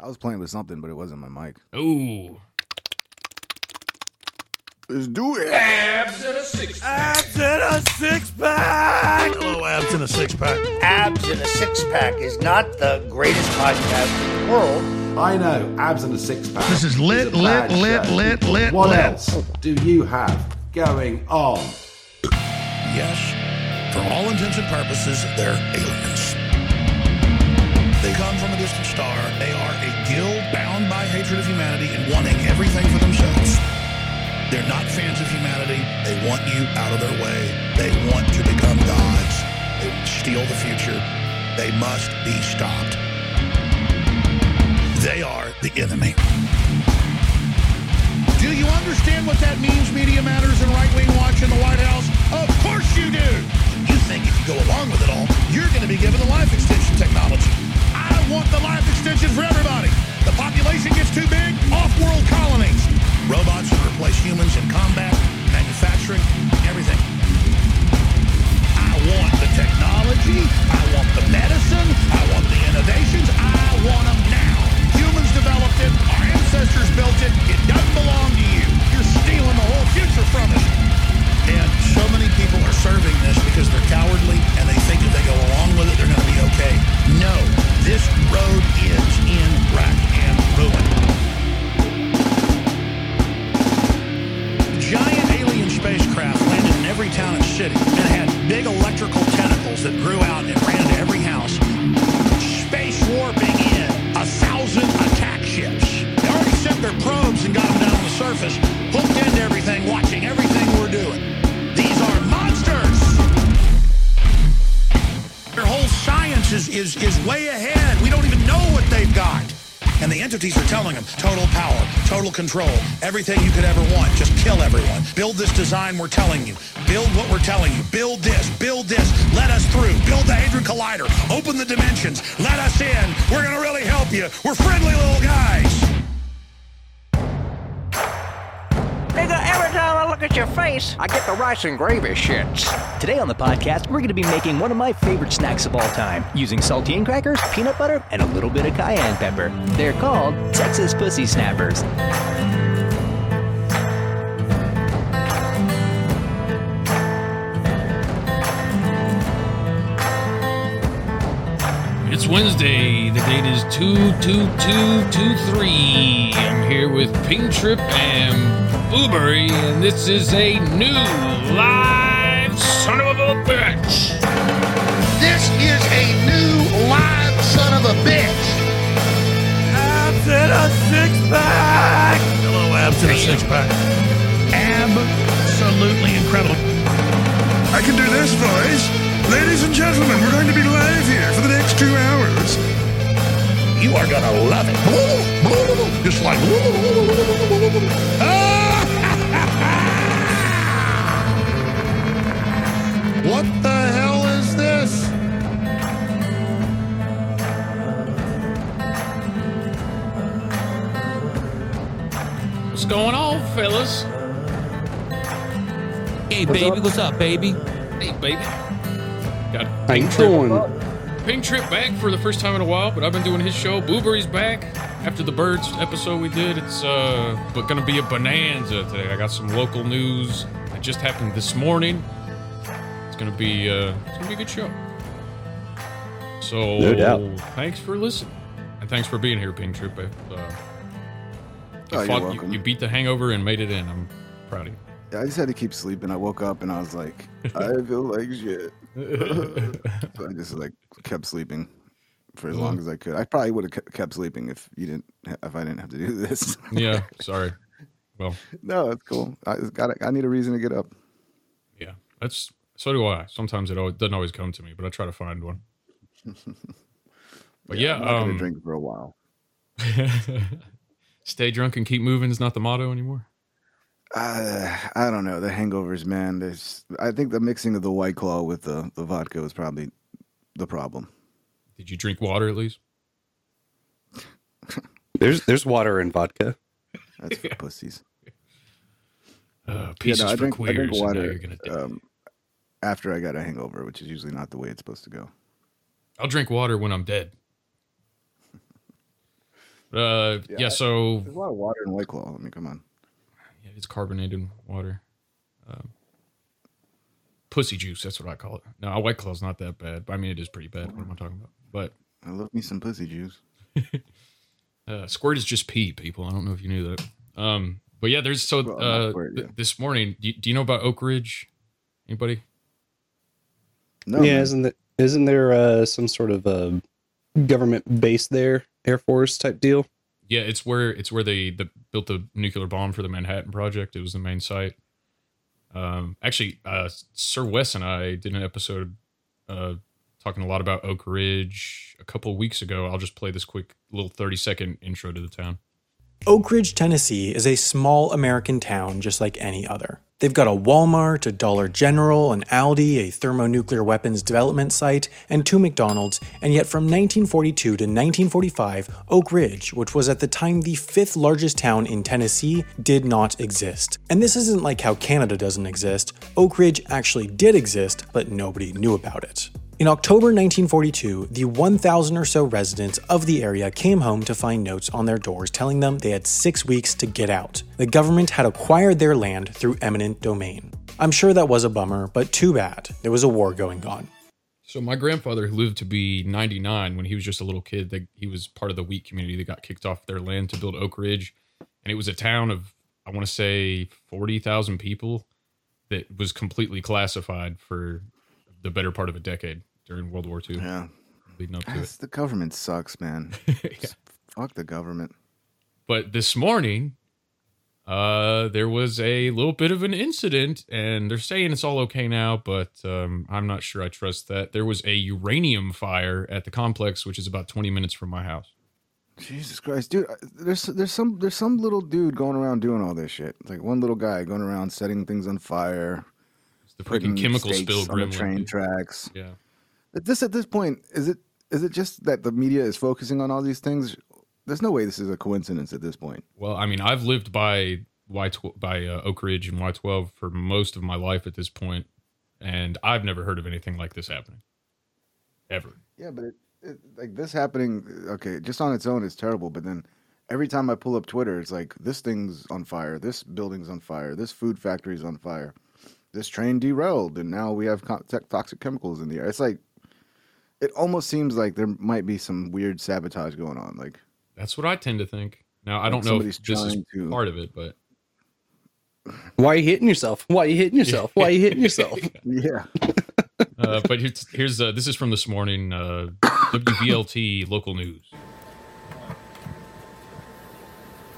I was playing with something, but it wasn't my mic. Ooh. Let's do it. Abs in a six pack. Abs in a six pack. Hello, abs in a six pack. Abs in a Six Pack is not the greatest podcast in the world. I know, abs and a six pack. This is lit, a bad lit, lit, show. lit, lit, What lit. else do you have going on? Yes, for all intents and purposes, they're aliens. They come from a distant star. They are a guild bound by hatred of humanity and wanting everything for themselves. They're not fans of humanity. They want you out of their way. They want to become gods. They steal the future. They must be stopped. They are the enemy. Do you understand what that means, Media Matters and Right Wing Watch in the White House? Of course you do. You think if you go along with it all, you're going to be given the life extension technology. Want the life extension for everybody. The population gets too big, off-world colonies. Robots will replace humans in combat, manufacturing, everything. I want the technology. I want the medicine. I want the innovations. I want them now. Humans developed it. Our ancestors built it. It doesn't belong to you. You're stealing the whole future from us. And so many people are serving this because they're cowardly and they think if they go along with it, they're going to be okay. No, this road is in wreck and ruin. Giant alien spacecraft landed in every town and city and had big electrical tentacles that grew out and ran into every house. Space warping way ahead. We don't even know what they've got. And the entities are telling them total power, total control, everything you could ever want. Just kill everyone. Build this design we're telling you. Build what we're telling you. Build this. Build this. Let us through. Build the Hadron Collider. Open the dimensions. Let us in. We're going to really help you. We're friendly little guys. At your face, I get the rice and gravy shits. Today on the podcast, we're going to be making one of my favorite snacks of all time, using saltine crackers, peanut butter, and a little bit of cayenne pepper. They're called Texas Pussy Snappers. It's Wednesday. The date is 22223. I'm here with Ping Trip and Boo-Bury, and this is a new live son of a bitch. This is a new live son of a bitch. Abs in a six pack. Hello, abs in a six pack. Absolutely incredible. I can do this voice. Ladies and gentlemen, we're going to be live here for the next two hours. You are gonna love it. Just like. Ah! What the hell is this? What's going on, fellas? Hey, baby, what's up, baby? Hey, baby. Got How you Ping Trip- doing? Ping Trip back for the first time in a while, but I've been doing his show. Boo-Bury's back after the birds episode we did. It's uh, but gonna be a bonanza today. I got some local news that just happened this morning. It's gonna be uh, it's gonna be a good show. So No doubt. Thanks for listening, and thanks for being here, Ping Trip. Uh, you, Oh, you're fought- you- you beat the hangover and made it in. I'm proud of you. Yeah, I just had to keep sleeping. I woke up and I was like, I feel like shit. so I just like kept sleeping for as long as I could. I probably would have kept sleeping if you didn't, if I didn't have to do this. yeah, sorry. Well, no, it's cool. I just got. I need a reason to get up. yeah, that's so do I. Sometimes it always, doesn't always come to me, but I try to find one. But yeah, I'm not gonna um, drink for a while. stay drunk and keep moving is not the motto anymore. Uh, I don't know the hangovers, man. There's. I think the mixing of the white claw with the the vodka was probably the problem. Did you drink water at least? There's there's water in vodka. That's for pussies. Uh, pieces yeah, no, I for drink, I queers. drink and now water you're gonna um, after I got a hangover, which is usually not the way it's supposed to go. I'll drink water when I'm dead. Uh, yeah, so There's a lot of water in White Claw. I mean, come on. yeah, it's carbonated water. Um, pussy juice, that's what I call it. No, White Claw's not that bad. I mean, it is pretty bad. What am I talking about? But I love me some pussy juice. Uh, squirt is just pee, people. I don't know if you knew that. Um, but yeah, there's so Well, uh, squirt, th- this morning. Do you, do you know about Oak Ridge? Anybody? No, yeah, man. isn't there, isn't there uh, some sort of uh, government base there, Air Force type deal? Yeah, it's where it's where they the, built the nuclear bomb for the Manhattan Project. It was the main site. Um, actually, uh, Sir Wes and I did an episode uh, talking a lot about Oak Ridge a couple of weeks ago. I'll just play this quick little thirty second intro to the town. Oak Ridge, Tennessee is a small American town just like any other. They've got a Walmart, a Dollar General, an Aldi, a thermonuclear weapons development site, and two McDonald's, and yet from 1942 to 1945, Oak Ridge, which was at the time the fifth largest town in Tennessee, did not exist. And this isn't like how Canada doesn't exist. Oak Ridge actually did exist, but nobody knew about it. In October 1942, the 1,000 or so residents of the area came home to find notes on their doors telling them they had six weeks to get out. The government had acquired their land through eminent domain. I'm sure that was a bummer, but too bad. There was a war going on. So my grandfather, lived to be 99 when he was just a little kid, he was part of the wheat community that got kicked off their land to build Oak Ridge, and it was a town of I want to say 40,000 people that was completely classified for the better part of a decade during World War II, Yeah. leading up to it. The government sucks, man. Yeah. Fuck the government. But this morning, uh, there was a little bit of an incident, and they're saying it's all okay now, but um, I'm not sure I trust that. There was a uranium fire at the complex, which is about 20 minutes from my house. Jesus Christ, dude! uh, There's there's some there's some little dude going around doing all this shit. Like one little guy going around setting things on fire, It's the freaking chemical spill, on the train tracks. Yeah. At this at this point, is it is it just that the media is focusing on all these things? There's no way this is a coincidence at this point. Well, I mean, I've lived by Y tw- by uh, Oak Ridge and Y12 for most of my life at this point, and I've never heard of anything like this happening, ever. Yeah, but it, it like this happening. Okay, just on its own is terrible. But then every time I pull up Twitter, it's like this thing's on fire, this building's on fire, this food factory's on fire, this train derailed, and now we have toxic chemicals in the air. It's like it almost seems like there might be some weird sabotage going on. Like That's what I tend to think. Now, I don't know if this is to- part of it, but Why are you hitting yourself? Why are you hitting yourself? Why are you hitting yourself? yeah, uh, but here's, here's uh, this is from this morning uh, WVLT local news.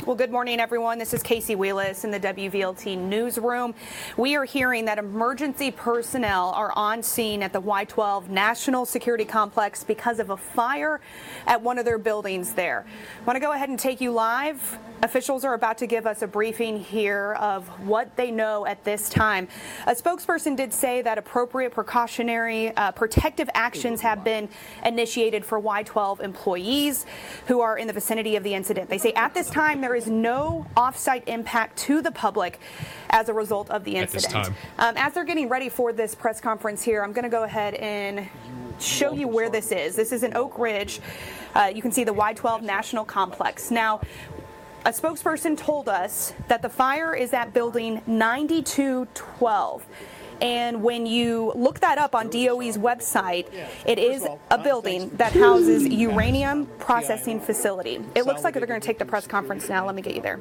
Well, good morning, everyone. This is Casey Wheelis in the WVLT newsroom. We are hearing that emergency personnel are on scene at the Y12 National Security Complex because of a fire at one of their buildings there. I want to go ahead and take you live. Officials are about to give us a briefing here of what they know at this time. A spokesperson did say that appropriate precautionary uh, protective actions have been initiated for Y12 employees who are in the vicinity of the incident. They say at this time there is no off-site impact to the public as a result of the incident. Um, as they're getting ready for this press conference here, I'm going to go ahead and show you where this is. This is in Oak Ridge. Uh, you can see the Y12 National Complex. Now, a spokesperson told us that the fire is at building 9212. And when you look that up on DOE's website, it is a building that houses uranium processing facility. It looks like they're going to take the press conference now. Let me get you there.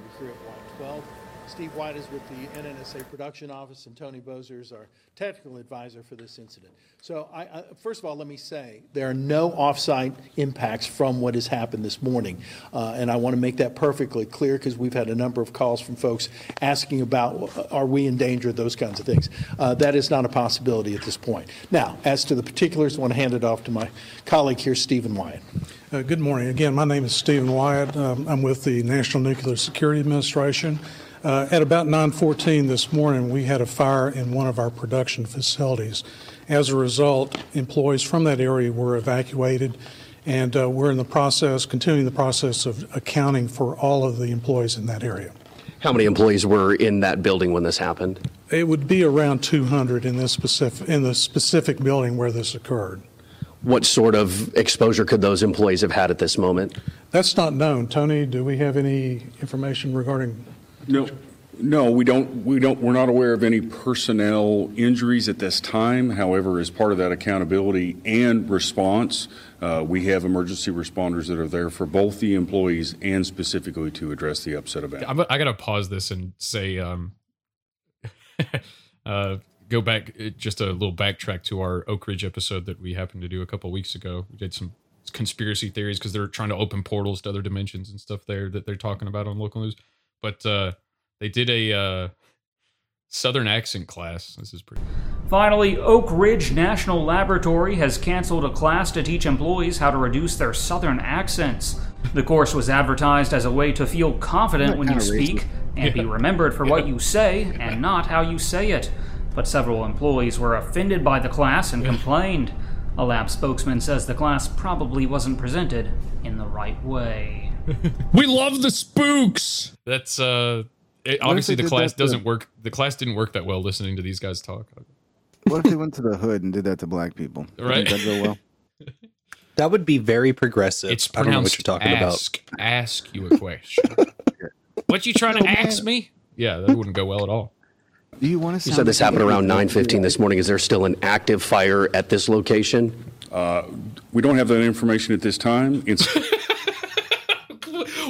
12. Steve White is with the NNSA production office, and Tony Bozer is our technical advisor for this incident. So, I, I, first of all, let me say there are no offsite impacts from what has happened this morning, uh, and I want to make that perfectly clear because we've had a number of calls from folks asking about uh, are we in danger, those kinds of things. Uh, that is not a possibility at this point. Now, as to the particulars, I want to hand it off to my colleague here, Stephen Wyatt. Uh, Good morning. Again, my name is Stephen Wyatt. Um, I'm with the National Nuclear Security Administration. Uh, At about 9:14 this morning, we had a fire in one of our production facilities. As a result, employees from that area were evacuated, and uh, we're in the process, continuing the process of accounting for all of the employees in that area. How many employees were in that building when this happened? It would be around 200 in this specific, in the specific building where this occurred. what sort of exposure could those employees have had at this moment? That's not known. Tony, do we have any information regarding? No, no, we don't, we don't, we're not aware of any personnel injuries at this time. However, as part of that accountability and response, uh, we have emergency responders that are there for both the employees and specifically to address the upset event. I'm, I gotta pause this and say, um, uh, go back uh, just a little backtrack to our Oak Ridge episode that we happened to do a couple weeks ago. We did some conspiracy theories because they're trying to open portals to other dimensions and stuff there that they're talking about on local news. But uh, they did a uh, Southern accent class. This is pretty. Finally, Oak Ridge National Laboratory has canceled a class to teach employees how to reduce their Southern accents. The course was advertised as a way to feel confident when you speak and be remembered for what you say and not how you say it. But several employees were offended by the class and complained. A lab spokesman says the class probably wasn't presented in the right way. we love the spooks. That's uh, it, obviously the class doesn't work. The class didn't work that well listening to these guys talk. What if they went to the hood and did that to black people? Right. That'd go well. That would be very progressive. It's I don't know what pronounced you're talking ask. Ask you a question. what you trying to ask me? Yeah, that wouldn't go well at all. Do you want to? You said this happened around 9:15 this morning. Is there still an active fire at this location? Uh, we don't have that information at this time. It's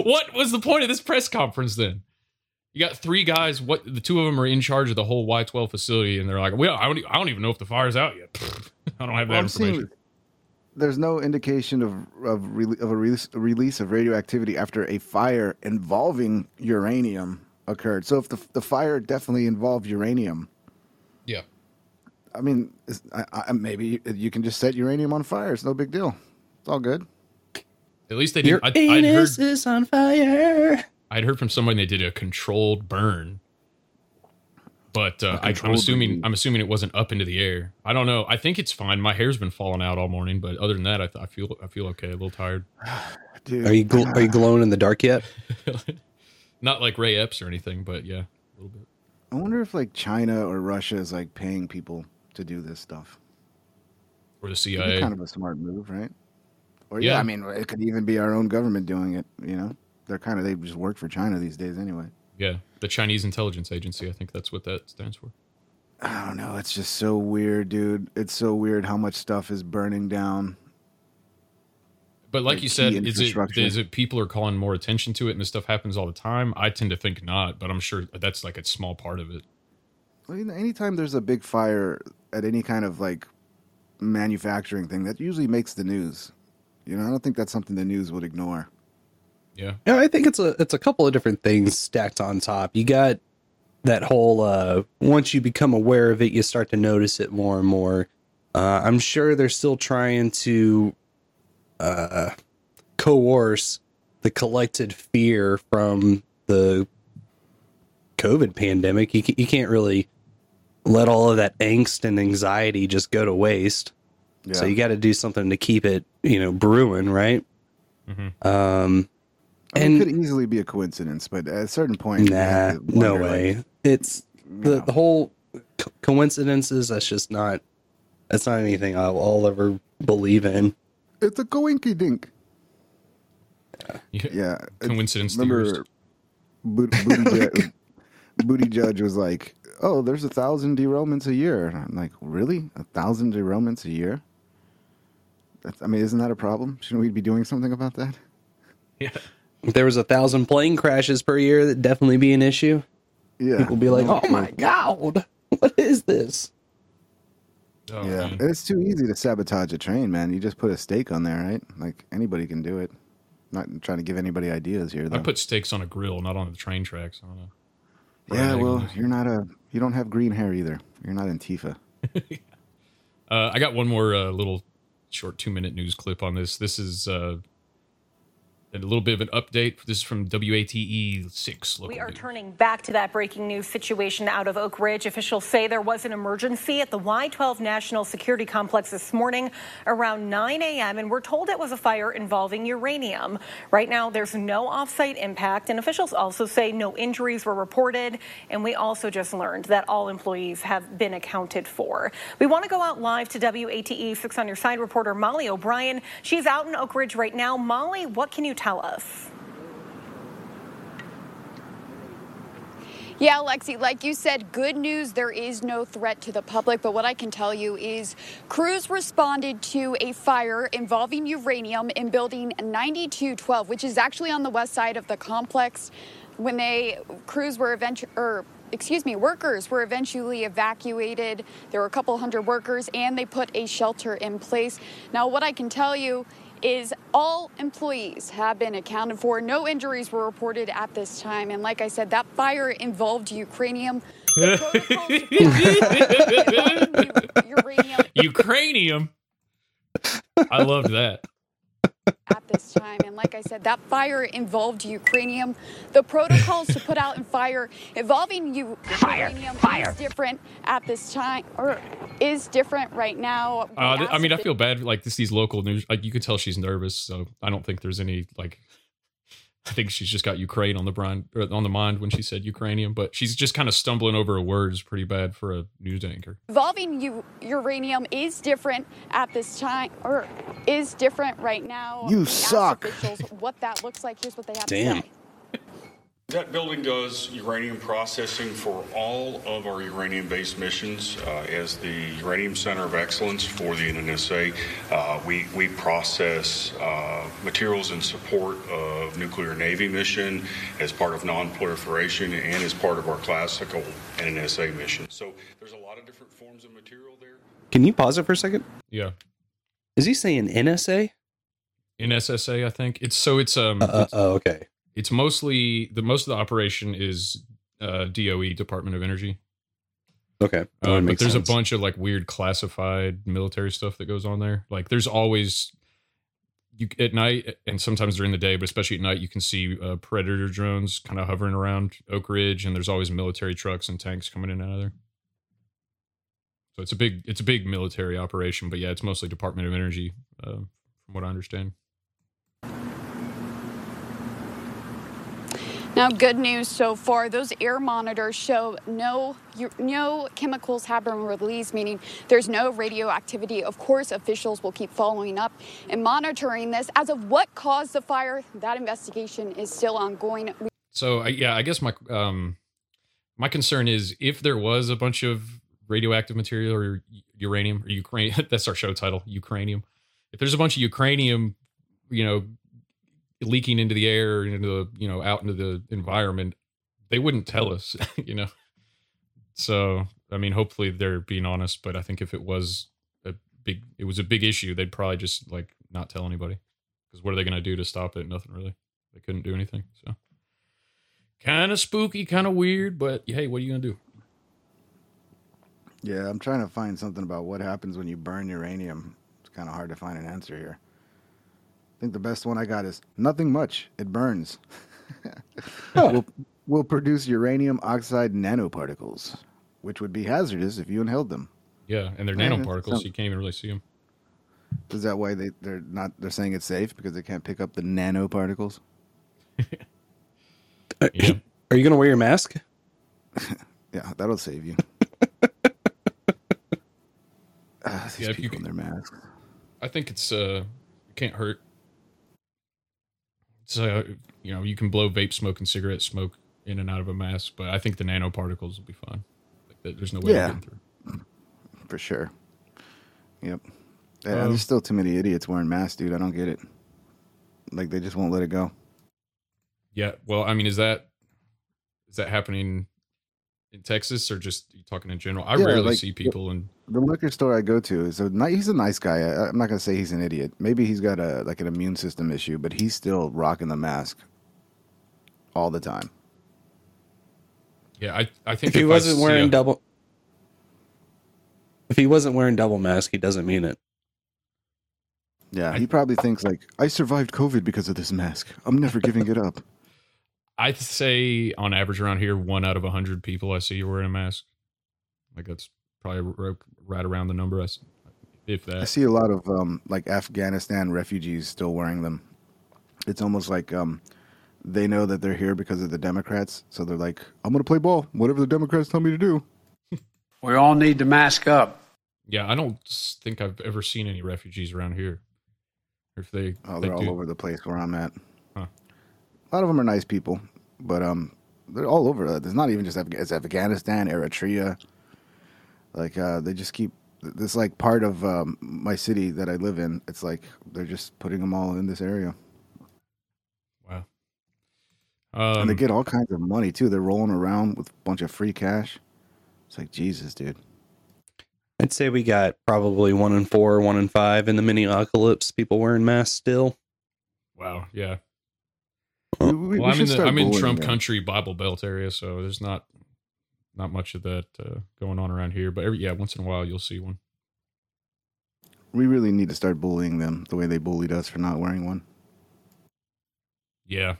What was the point of this press conference then? You got three guys. What the two of them are in charge of the whole Y12 facility, and they're like, "Well, I don't, I don't even know if the fire's out yet. I don't have that Well, I'm seeing- information." There's no indication of of, rele- of a, release, a release of radioactivity after a fire involving uranium occurred. So if the the fire definitely involved uranium, Yeah. I mean, I, I, maybe you can just set uranium on fire. It's no big deal. It's all good. At least they didn't. I, I'd heard. is on fire. I'd heard from somebody they did a controlled burn, but uh, I, I'm controlled assuming I'm assuming it wasn't up into the air. I don't know. I think it's fine. My hair's been falling out all morning, but other than that, I, th- I feel I feel okay. A little tired. Dude, Are you gl- are you glowing in the dark yet? Not like Ray Epps or anything, but yeah, a little bit. I wonder if like China or Russia is like paying people to do this stuff. Or the It'd CIA. kind of a smart move, right? Or yeah. Yeah. I mean, it could even be our own government doing it. You know, they're kind of they just work for China these days anyway. Yeah, the Chinese Intelligence Agency. I think that's what that stands for. I don't know. It's just so weird, dude. It's so weird how much stuff is burning down. But like Like you said, is it it people are calling more attention to it and this stuff happens all the time? I tend to think not, but I'm sure that's like a small part of it. Well, you know, anytime there's a big fire at any kind of like manufacturing thing, that usually makes the news. You know, I don't think that's something the news would ignore. Yeah. Yeah, I think it's a it's a couple of different things stacked on top. You got that whole uh once you become aware of it, you start to notice it more and more. Uh, I'm sure they're still trying to uh, coerce the collected fear from the COVID pandemic. You, you can't really let all of that angst and anxiety just go to waste. So you got to do something to keep it, you know, brewing, right? Um, I mean, and it could easily be a coincidence, but at a certain point, Nah, have to no way. like, it's the the whole co- coincidences. That's just not. That's not anything I'll, I'll ever believe in. it's a coinky dink. Yeah. Yeah. Coincidence Remember, theorist. Booty, Booty, Judge, Booty Judge was like, "Oh, there's a thousand derailments a year." And I'm like, "Really? A thousand derailments a year?" That's, I mean, isn't that a problem? Shouldn't we be doing something about that? Yeah. If there was a thousand plane crashes per year, that'd definitely be an issue. Yeah. People be like, "Oh my god, what is this?" Oh, yeah, man. it's too easy to sabotage a train, man. You just put a stake on there, right? Like anybody can do it. Not trying to give anybody ideas here, though. I put stakes on a grill, not on the train tracks. I don't know. yeah, well, you're not a. You don't have green hair either. You're not Antifa. Uh, I got one more uh, little short two minute news clip on this. This is uh, a little bit of an update. This is from WATE 6. Local We are news. turning back to that breaking news situation out of Oak Ridge. Officials say there was an emergency at the Y12 National Security Complex this morning around 9 a.m., and we're told it was a fire involving uranium. Right now, there's no offsite impact, and officials also say no injuries were reported. And we also just learned that all employees have been accounted for. We want to go out live to WATE 6 on your side reporter Molly O'Brien. She's out in Oak Ridge right now. Molly, what can you tell us? Yeah, Lexi, like you said, good news. There is no threat to the public. But what I can tell you is crews responded to a fire involving uranium in building 9212, which is actually on the west side of the complex. When they crews were eventually, or excuse me, workers were eventually evacuated. There were a couple hundred workers, and they put a shelter in place. Now, what I can tell you is all employees have been accounted for. No injuries were reported at this time. And like I said, that fire involved uranium. Ukrainium. I loved that. At this time. And like I said, that fire involved uranium. The protocols to put out in fire involving u- uranium is different at this time, or is different right now. Uh, th- I mean, I feel bad. Like this, these local news. Like you could tell she's nervous. So I don't think there's any like. I think she's just got Ukraine on the mind, or er, on the mind when she said Ukrainian, but she's just kind of stumbling over her words pretty bad for a news anchor. Involving u- uranium is different at this time, or is different right now. You suck. Officials what that looks like. Here's what they have Damn. to say. That building does uranium processing for all of our uranium-based missions. Uh, as the Uranium Center of Excellence for the NNSA, uh, we, we process uh, materials in support of nuclear Navy mission as part of non-proliferation and as part of our classical NNSA mission. So there's a lot of different forms of material there. Can you pause it for a second? Yeah. Is he saying NSA? In SSA, I think it's so it's um. Uh, uh, oh, okay. It's mostly the most of the operation is uh, DOE Department of Energy. Okay. Uh, but there's sense. a bunch of like weird classified military stuff that goes on there. Like there's always you at night and sometimes during the day, but especially at night, you can see uh, predator drones kind of hovering around Oak Ridge, and there's always military trucks and tanks coming in and out of there. So it's a big it's a big military operation, but yeah, it's mostly Department of Energy, uh, from what I understand. Now, good news so far. Those air monitors show no no chemicals have been released, meaning there's no radioactivity. Of course, officials will keep following up and monitoring this. As of what caused the fire, that investigation is still ongoing. So yeah, I guess my um my concern is if there was a bunch of radioactive material or uranium or Ukraine that's our show title Ukrainium. If there's a bunch of Ukrainium, you know, leaking into the air into the you know out into the environment, they wouldn't tell us, you know. So I mean, hopefully they're being honest, but I think if it was a big, it was a big issue, they'd probably just like not tell anybody because what are they going to do to stop it? Nothing really. They couldn't do anything. So kind of spooky, kind of weird, but hey, what are you gonna do? Yeah, I'm trying to find something about what happens when you burn uranium. It's kind of hard to find an answer here. I think the best one I got is nothing much. It burns. will, will produce uranium oxide nanoparticles, which would be hazardous if you inhaled them. Yeah, and they're nanoparticles, so you can't even really see them. Is that why they, they're not they're saying it's safe because they can't pick up the nanoparticles? Yeah. Are you going to wear your mask? Yeah, that'll save you. Ah, these Yeah, if you people in their masks. I think it's uh, it can't hurt. So you know, you can blow vape smoke and cigarette smoke in and out of a mask, but I think the nanoparticles will be fine. Like, there's no way Yeah. of getting through. For sure. Yep. Yeah, Um, there's still too many idiots wearing masks, dude. I don't get it. Like they just won't let it go. Yeah. Well, I mean, is that is that happening in Texas or just you talking in general? I Yeah, rarely like, see people and The liquor store I go to is a ni- he's a nice guy. I, I'm not gonna say he's an idiot. Maybe he's got a like an immune system issue, but he's still rocking the mask all the time. yeah, I I think If he I wasn't see wearing a- double, if he wasn't wearing double mask, he doesn't mean it. Yeah, he probably thinks like I survived COVID because of this mask. I'm never giving it up. I'd say on average around here, one out of a hundred people I see are wearing a mask. Like that's probably r- right around the number. I s- If that. I see a lot of um, like Afghanistan refugees still wearing them. It's almost like um, they know that they're here because of the Democrats, so they're like, "I'm gonna play ball, whatever the Democrats tell me to do." We all need to mask up. Yeah, I don't think I've ever seen any refugees around here. If they, Oh, they they're all do- over the place where I'm at. Huh. A lot of them are nice people, but um, they're all over. It's not even just Afga- it's Afghanistan, Eritrea. Like uh, they just keep this like part of um, my city that I live in. It's like they're just putting them all in this area, Wow. and they Um, get all kinds of money too. They're rolling around with a bunch of free cash. It's like Jesus, dude. I'd say we got probably one in four, one in five in the mini apocalypse. People wearing masks still. Wow. Yeah. We- we- well, we I'm in the I'm in Trump them. country Bible Belt area, so there's not not much of that uh, going on around here. But every yeah, once in a while you'll see one. We really need to start bullying them the way they bullied us for not wearing one. Yeah.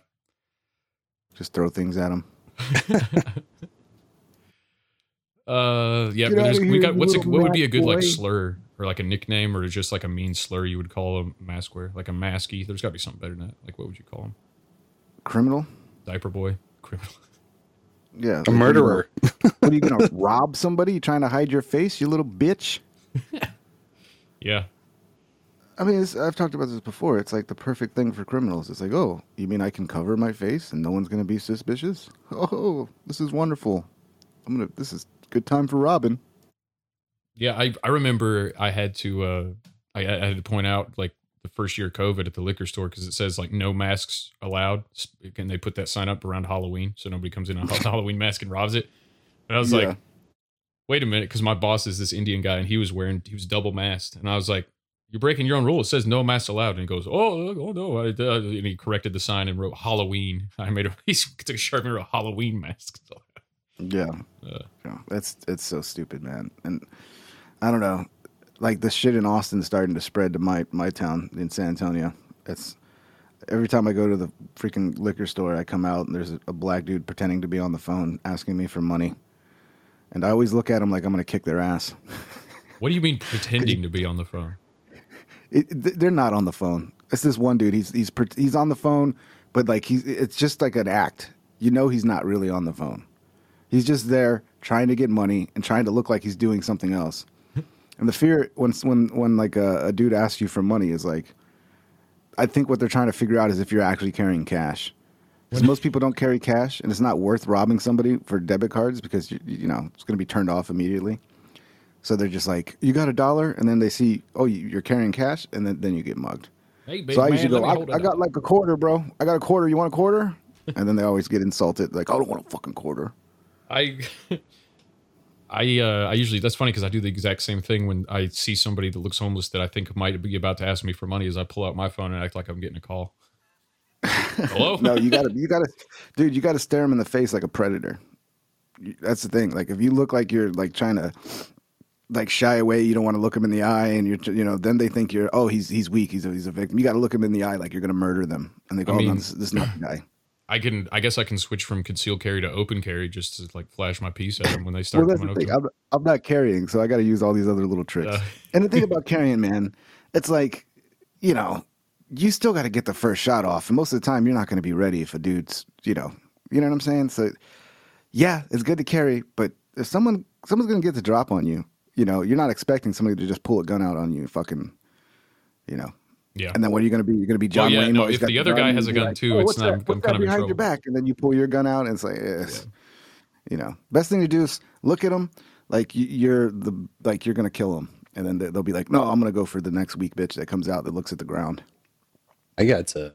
Just throw things at them. Uh, yeah, Get but there's, outta we here, got what's a, what would be a rat good like slur or like a nickname or just like a mean slur you would call a mask wearer, like a masky. There's got to be something better than that. Like what would you call him? Criminal. Diaper boy, criminal. Yeah, A murderer. What are you gonna rob somebody? You trying to hide your face, you little bitch? Yeah, I mean, it's, I've talked about this before. It's like the perfect thing for criminals. It's like, oh, you mean I can cover my face and no one's gonna be suspicious? Oh, this is wonderful. I'm gonna. This is good time for robbing. yeah. I I remember I had to uh I, I had to point out like the first year of COVID at the liquor store because it says like no masks allowed, and they put that sign up around Halloween so nobody comes in on a Halloween mask and robs it. And I was Yeah. like, wait a minute, because my boss is this Indian guy and he was wearing he was double masked, and I was like, you're breaking your own rule. It says no masks allowed, and he goes, oh, oh no, I, uh, and he corrected the sign and wrote Halloween. I made a he took a sharpie and wrote Halloween mask. Yeah. Uh, yeah. That's it's so stupid, man. And I don't know. Like the shit in Austin is starting to spread to my my town in San Antonio. It's every time I go to the freaking liquor store, I come out and there's a, a black dude pretending to be on the phone asking me for money. And I always look at him like I'm gonna kick their ass. What do you mean pretending to be on the phone? It, they're not on the phone. It's this one dude. He's he's he's on the phone, but like he's it's just like an act. You know, he's not really on the phone. He's just there trying to get money and trying to look like he's doing something else. And the fear when when when like a, a dude asks you for money is like, I think what they're trying to figure out is if you're actually carrying cash. Because most people don't carry cash, and it's not worth robbing somebody for debit cards because you, you know it's going to be turned off immediately. So they're just like, "You got a dollar," and then they see, "Oh, you- you're carrying cash," and then, then you get mugged. Hey, so I man, usually go, I, I got up." like a quarter, bro. I got a quarter. You want a quarter? and then they always get insulted, like, I don't want a fucking quarter. I I uh I usually that's funny because I do the exact same thing when I see somebody that looks homeless that I think might be about to ask me for money. Is I pull out my phone and act like I'm getting a call. Hello? no, you gotta, you gotta, dude, you gotta stare him in the face like a predator. That's the thing. Like, if you look like you're like trying to, like shy away, you don't want to look him in the eye, and you're, you know, then they think you're, oh, he's he's weak, he's a, he's a victim. You got to look him in the eye like you're gonna murder them, and they go, I oh, no, this, this is not the guy. I can I guess I can switch from concealed carry to open carry just to like flash my piece at them when they start well, that's coming the up thing. to me. I'm, I'm not carrying, so I got to use all these other little tricks. Uh. and the thing about carrying, man, it's like, you know, you still got to get the first shot off, and most of the time, you're not going to be ready if a dude's, you know, you know what I'm saying. So, yeah, it's good to carry, but if someone someone's going to get the drop on you, you know, you're not expecting somebody to just pull a gun out on you, fucking, you know. Yeah. And then what are you going to be? You're going to be Well, John yeah, Wayne. no, if the other guy has a gun like, too, "Oh, it's what's not- that? I'm What's that kind of behind your back, and then you pull your gun out, and it's like, yes. you know, best thing to do is look at them like you're the like you're gonna kill them, and then they- they'll be like, no, I'm gonna go for the next weak bitch that comes out that looks at the ground. I got to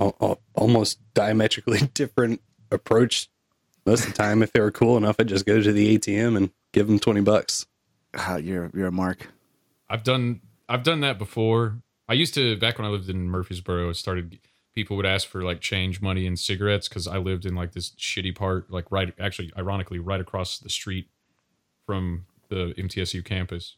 al- al- almost diametrically different approach. Most of the time, if they were cool enough, I'd just go to the ATM and give them 20 bucks. Ah, you're you're a mark. I've done I've done that before. I used to back when I lived in Murfreesboro. I started people would ask for like change money and cigarettes because I lived in like this shitty part, like right actually ironically right across the street from the MTSU campus.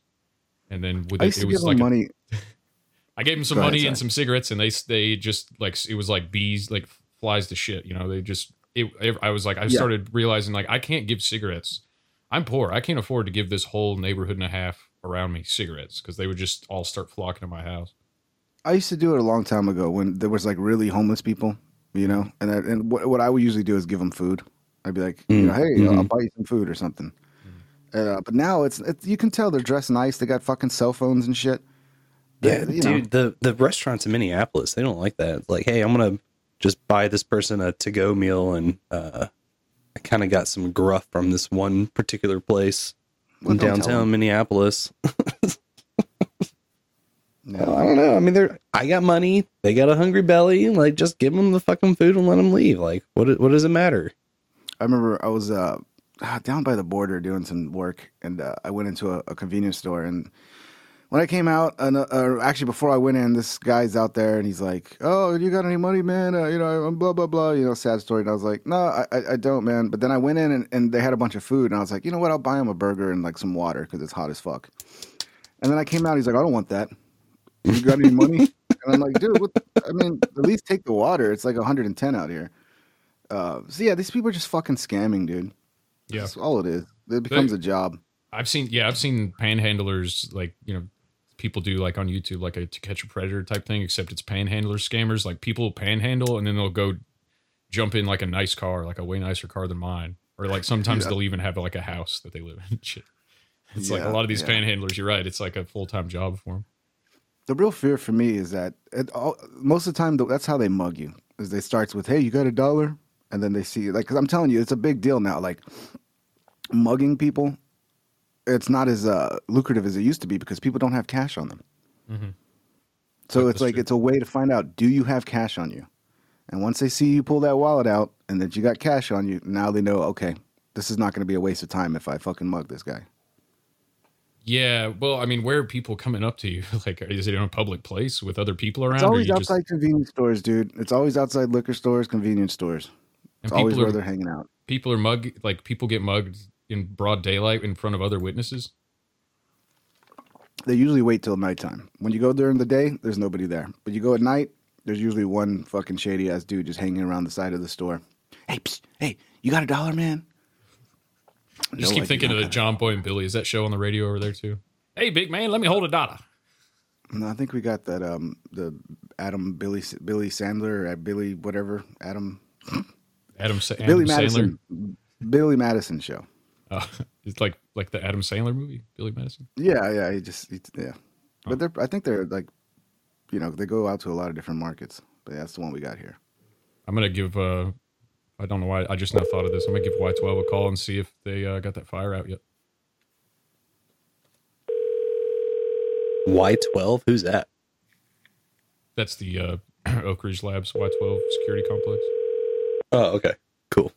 And then with I it, used it to was give them like a- money. I gave them some Go money sorry. and some cigarettes, and they they just like it was like bees, like flies to shit. You know, they just. It, I was like, I Yeah. started realizing like I can't give cigarettes. I'm poor. I can't afford to give this whole neighborhood and a half around me cigarettes because they would just all start flocking to my house. I used to do it a long time ago when there was like really homeless people, you know, and I, and what, what I would usually do is give them food. I'd be like, you know, hey, Mm-hmm. I'll buy you some food or something. Uh, but now it's, it's you can tell they're dressed nice. They got fucking cell phones and shit. Yeah, They- you know. dude, the the restaurants in Minneapolis, they don't like that. It's like, hey, I'm gonna just buy this person a to go meal, and uh, I kind of got some gruff from this one particular place Well, in downtown. Minneapolis. Well, I don't know. I mean, they're I got money, they got a hungry belly. Like, just give them the fucking food and let them leave. Like, what what does it matter? I remember I was uh, ah, down by the border doing some work, and uh, I went into a, a convenience store. And when I came out, and uh, actually before I went in, this guy's out there, and he's like, "Oh, you got any money, man? Uh, you know, I'm blah blah blah." You know, sad story. And I was like, "No, I, I I don't, man." But then I went in, and, and they had a bunch of food, and I was like, "You know what? I'll buy him a burger and like some water because it's hot as fuck." And then I came out. He's like, "I don't want that. You got any money?" and I'm like, "Dude, what? I mean, at least take the water. It's like 110 out here." Uh, so yeah, these people are just fucking scamming, dude. Yeah. That's all it is. It becomes a job. I've seen yeah, I've seen panhandlers like you know people do like on YouTube like a to catch a predator type thing, except it's panhandler scammers. Like people panhandle and then they'll go jump in like a nice car, like a way nicer car than mine, or like sometimes Yeah. they'll even have like a house that they live in. Shit. It's like a lot of these yeah. panhandlers. You're right. It's like a full time job for them. The real fear for me is that all, most of the time that's how they mug you. Is they starts with, "Hey, you got a dollar," and then they see like, because I'm telling you, it's a big deal now. Like mugging people, it's not as uh, lucrative as it used to be because people don't have cash on them. Mm-hmm. So it's like it's a way to find out do you have cash on you, and once they see you pull that wallet out and that you got cash on you, now they know okay, this is not going to be a waste of time if I fucking mug this guy. Yeah, well, I mean, where are people coming up to you? Like, is it in a public place with other people around? It's always you just- outside convenience stores, dude. It's always outside liquor stores, convenience stores. It's And always people where are- they're hanging out. people are mug like people get mugged in broad daylight in front of other witnesses. They usually wait till nighttime. When you go during the day, there's nobody there. But you go at night, there's usually one fucking shady ass dude just hanging around the side of the store. Hey, psst, hey, you got a dollar, man? I just No, keep I thinking of the John Boy and Billy. Is that show on the radio over there too? Hey, big man, let me hold a dollar. No, I think we got that. Um, the Adam Billy Billy Sandler, or uh, Billy whatever Adam Adam, Sa- Billy Adam Madison Sandler. Billy Madison show. Uh, it's like like the Adam Sandler movie, Billy Madison. Yeah, yeah, he just he, yeah. But they're I think they're like, you know, they go out to a lot of different markets. But that's the one we got here. I'm gonna give. uh I don't know why. I just now thought of this. I'm gonna give Y12 a call and see if they uh, got that fire out yet. Y12? Who's that? That's the uh, Oak Ridge Labs Y12 security complex. Oh, okay. Cool.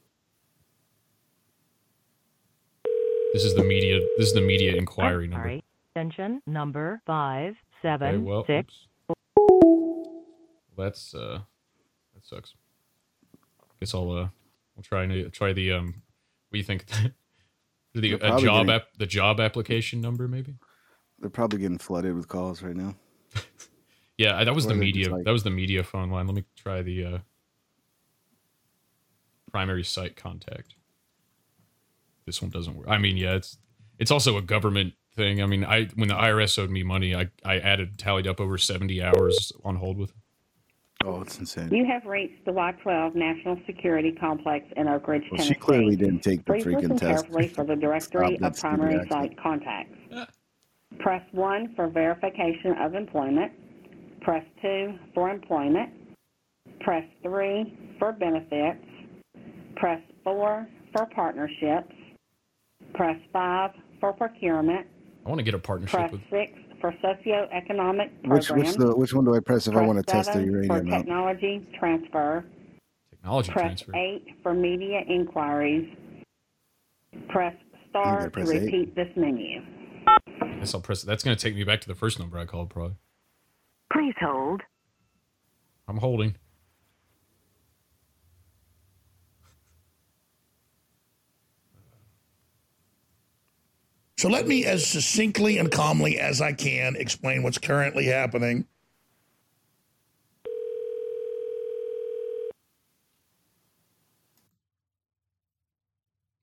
This is the media. This is the media inquiry number. Sorry. Extension number five seven Okay, well, six. That's uh, that sucks. Guess I'll uh, I'll try and try the um. What do you think? the job getting- app, the job application number, maybe. They're probably getting flooded with calls right now. Yeah, that was Or the media. like- that was the media phone line. Let me try the uh, primary site contact. This one doesn't work. I mean, yeah, it's it's also a government thing. I mean, I when the IRS owed me money, I I added tallied up over seventy hours on hold with. Oh, it's insane. You have reached the Y12 National Security Complex in Oak Ridge, Well, she Tennessee. clearly didn't take the Please freaking listen test. carefully for the directory Stop of primary site contacts. Press 1 for verification of employment. Press 2 for employment. Press 3 for benefits. Press 4 for partnerships. Press 5 for procurement. I want to get a partnership Press with. 6 for socioeconomic Which programs. which the which one do I press if I want to test the seven for uranium out? technology transfer. Technology Press transfer. 8 for media inquiries. Press star gotta to press eight. repeat this menu. I guess I'll press. That's going to take me back to the first number I called. Probably. Please hold. I'm holding. So let me, as succinctly and calmly as I can, explain what's currently happening.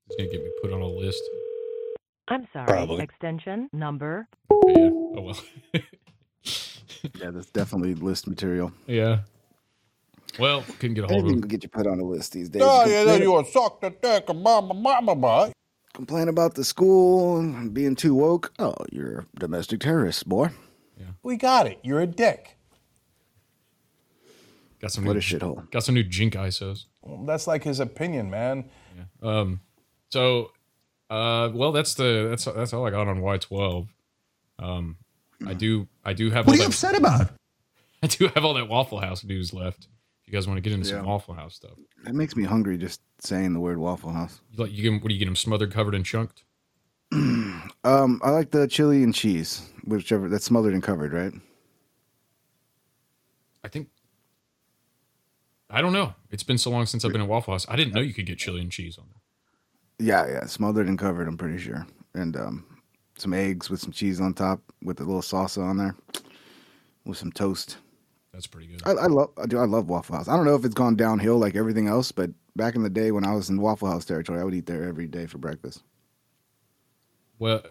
It's going to get me put on a list. I'm sorry. Probably. Extension number. Yeah. Oh, well. yeah, that's definitely list material. Yeah. Well, couldn't get a hold of him. get you put on a list these days. Yeah, then you are suck the dick, mama, mama, mama complain about the school and being too woke. Oh, you're a domestic terrorist, boy. We got it. You're a dick. Got some What new, a shithole. Got some new Jink ISOs. Well, that's like his opinion, man. Yeah. Um, so, uh, well, that's the that's that's all I got on Y twelve. Um, I do I do have. What are you that- upset about? I do have all that Waffle House news left. You guys want to get into Yeah. some Waffle House stuff, That makes me hungry just saying the word Waffle House. you like you get what do you get them smothered, covered, and chunked? Um, I like the chili and cheese, whichever that's smothered and covered, right? I think. I don't know. It's been so long since I've been in Waffle House. I didn't know you could get chili and cheese on there. Yeah, yeah, smothered and covered. I'm pretty sure, and um, some eggs with some cheese on top with a little salsa on there, with some toast. That's pretty good. I, I love, I do, I love Waffle House. I don't know if it's gone downhill like everything else, but back in the day when I was in Waffle House territory, I would eat there every day for breakfast. Well,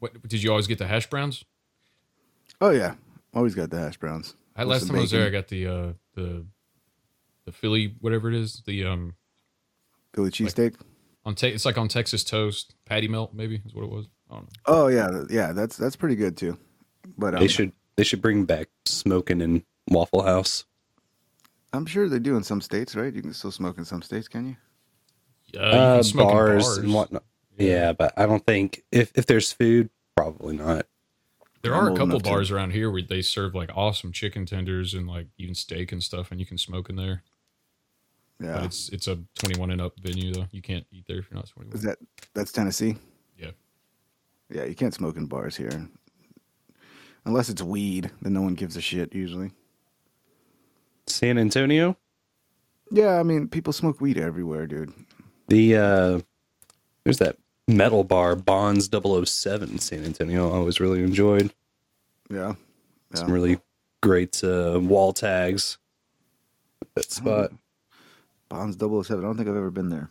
what did you always get the hash browns? Oh yeah, always got the hash browns. I last some time I was there, I got the uh the the Philly whatever it is the um Philly cheesesteak. on te- it's like on Texas toast patty melt maybe is what it was. I don't know. Oh yeah, yeah, that's that's pretty good too. But um, they should they should bring back smoking in Waffle House. I'm sure they do in some states, right? You can still smoke in some states, can you? Uh, you can smoke in bars, and whatnot. Yeah. but I don't think if if there's food, probably not. There I'm are a couple enough to- bars around here where they serve like awesome chicken tenders and like even steak and stuff, and you can smoke in there. Yeah. But it's it's a 21 and up venue though. You can't eat there if you're not 21. Is that that's Tennessee? Yeah. Yeah, you can't smoke in bars here. Unless it's weed, then no one gives a shit usually. San Antonio, Yeah, I mean, people smoke weed everywhere, dude. the uh there's that metal bar Bonds 007 in San Antonio. I always really enjoyed. Yeah. Some really great uh, wall tags. That spot. Bonds 007. I don't think I've ever been there.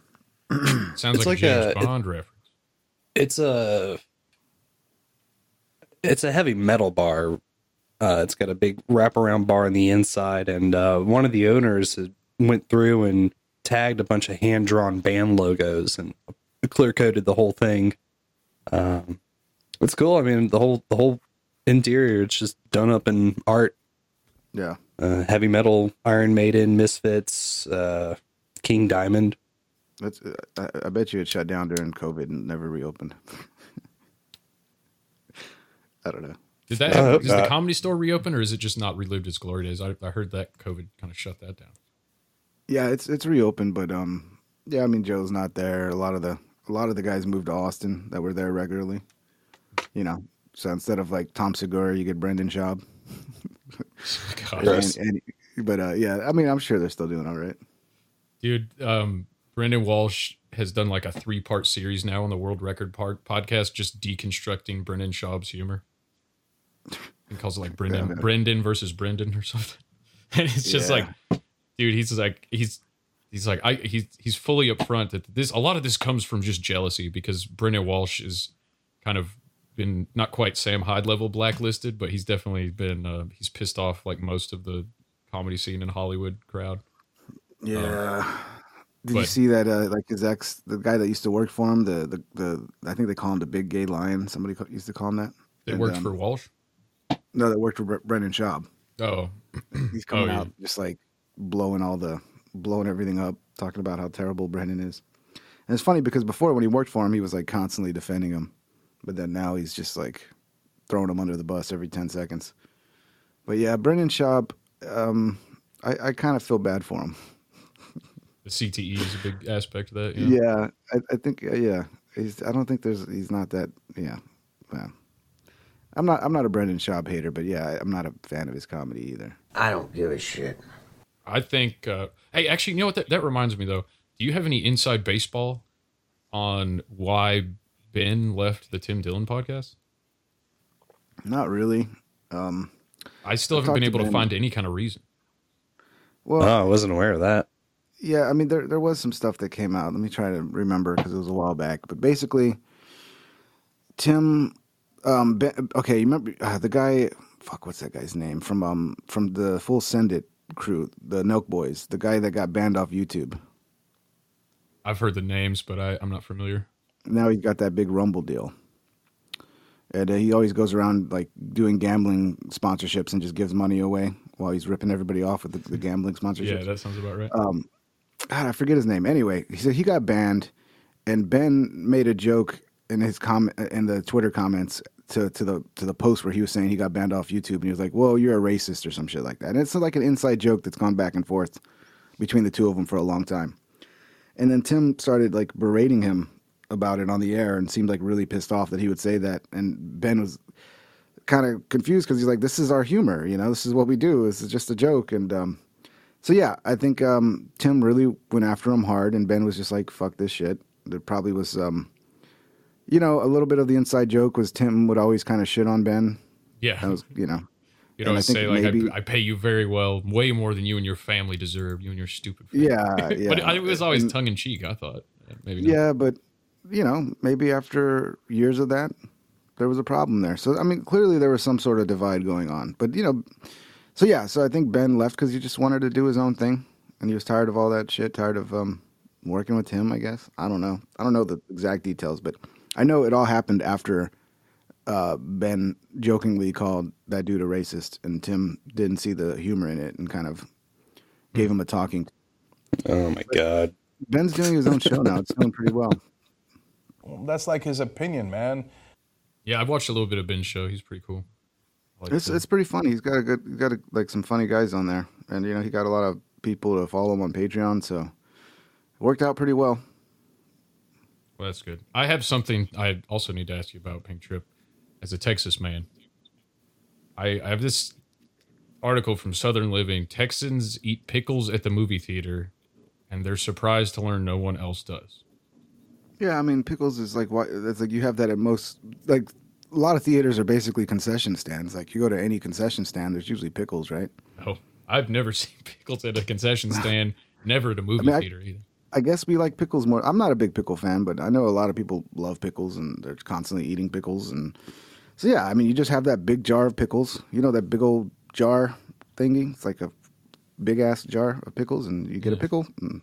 Sounds It's like, like a James a- it- Bond reference. It's a it's a heavy metal bar. Uh, it's got a big wraparound bar on the inside, and uh, one of the owners went through and tagged a bunch of hand drawn band logos and clear coated the whole thing. Um, it's cool. I mean, the whole the whole interior it's just done up in art. Yeah. Uh, heavy metal, Iron Maiden, Misfits, uh, King Diamond. That's. I, I bet you it shut down during COVID and never reopened. I don't know. Did that I hope is the comedy store reopen or is it just not relived its glory days? I, I heard that COVID kind of shut that down. Yeah, it's it's reopened, but um, yeah, I mean Joe's not there. A lot of the a lot of the guys moved to Austin that were there regularly. You know, so instead of like Tom Segura, you get Brendan Schaub. And- and- but uh, yeah, I mean, I'm sure they're still doing all right. Dude, um, Brendan Walsh has done like a three part series now on the World Record part podcast, just deconstructing Brendan Schaub's humor. He calls it like Brendan Yeah. Brendan versus Brendan or something. And it's just Yeah. like, dude, he's like he's he's like I he's he's fully upfront that this a lot of this comes from just jealousy because Brendan Walsh is kind of been not quite Sam Hyde level blacklisted, but he's definitely been uh, he's pissed off like most of the comedy scene in Hollywood crowd. Yeah. Did you see that? Uh, like his ex, the guy that used to work for him, the the, the I think they call him the big gay lion. Somebody used to call him that. It And, worked um, for Walsh. No, that worked for Brendan Schaub. Oh, He's coming Oh, yeah. out just like blowing all the blowing everything up, talking about how terrible Brendan is. And it's funny because before when he worked for him, he was like constantly defending him, but then now he's just like throwing him under the bus every ten seconds. But yeah, Brendan Schaub, um, I, I kind of feel bad for him. The CTE is a big aspect of that. Yeah, Yeah. I, I think uh, yeah, he's. I don't think there's. He's not that. Yeah, well, I'm not. I'm not a Brendan Schaub hater, but yeah, I- I'm not a fan of his comedy either. I don't give a shit. I think. Uh, hey, actually, you know what? That, that reminds me though. Do you have any inside baseball on why Ben left the Tim Dillon podcast? Not really. Um, I still I haven't been talked to able to find any kind of reason. Well, oh, I wasn't aware of that. Yeah, I mean there there was some stuff that came out. Let me try to remember because it was a while back. But basically, Tim, um, ben, okay, you remember uh, the guy? Fuck, what's that guy's name from um from the Full Send It crew, the Nelk Boys, the guy that got banned off YouTube. I've heard the names, but I, I'm not familiar. Now he's got that big Rumble deal. And uh, he always goes around like doing gambling sponsorships and just gives money away while he's ripping everybody off with the, the gambling sponsorships. Yeah, that sounds about right. Um, God, I forget his name. Anyway, he said he got banned, and Ben made a joke in his comment in the Twitter comments to, to the to the post where he was saying he got banned off YouTube, and he was like, "Well, you're a racist" or some shit like that. And it's like an inside joke that's gone back and forth between the two of them for a long time. And then Tim started like berating him about it on the air and seemed like really pissed off that he would say that. And Ben was kind of confused because he's like, "This is our humor, you know. This is what we do. This is just a joke." And um, so yeah, I think um, Tim really went after him hard, and Ben was just like, "Fuck this shit." There probably was, um, you know, a little bit of the inside joke was Tim would always kind of shit on Ben. Yeah, that was you know. You'd and I always say like maybe- I, I pay you very well, way more than you and your family deserve. You and your stupid. Family. Yeah, but yeah. it was always tongue in cheek. I thought maybe. Not. Yeah, but you know, maybe after years of that, there was a problem there. So I mean, clearly there was some sort of divide going on. But you know, so yeah, so I think Ben left because he just wanted to do his own thing, and he was tired of all that shit, tired of um, working with him. I guess I don't know. I don't know the exact details, but I know it all happened after uh, Ben jokingly called that dude a racist, and Tim didn't see the humor in it and kind of gave him a talking. Oh my god. Ben's doing his own show now. It's doing pretty well. That's like his opinion, man. Yeah, I've watched a little bit of Ben's show. He's pretty cool. Like It's the- it's pretty funny. He's got a good, he's got a, like some funny guys on there, and you know he got a lot of people to follow him on Patreon, so it worked out pretty well. Well, that's good. I have something I also need to ask you about Ping Trip. As a Texas man, I, I have this article from Southern Living. Texans eat pickles at the movie theater, and they're surprised to learn no one else does. Yeah, I mean pickles is like what it's like you have that at most like a lot of theaters are basically concession stands. Like you go to any concession stand, there's usually pickles, right? No, I've never seen pickles at a concession stand. never at a movie mean, I- theater either. I guess we like pickles more. I'm not a big pickle fan, but I know a lot of people love pickles and they're constantly eating pickles. And so, yeah, I mean, you just have that big jar of pickles. You know, that big old jar thingy? It's like a big ass jar of pickles, and you get a pickle. And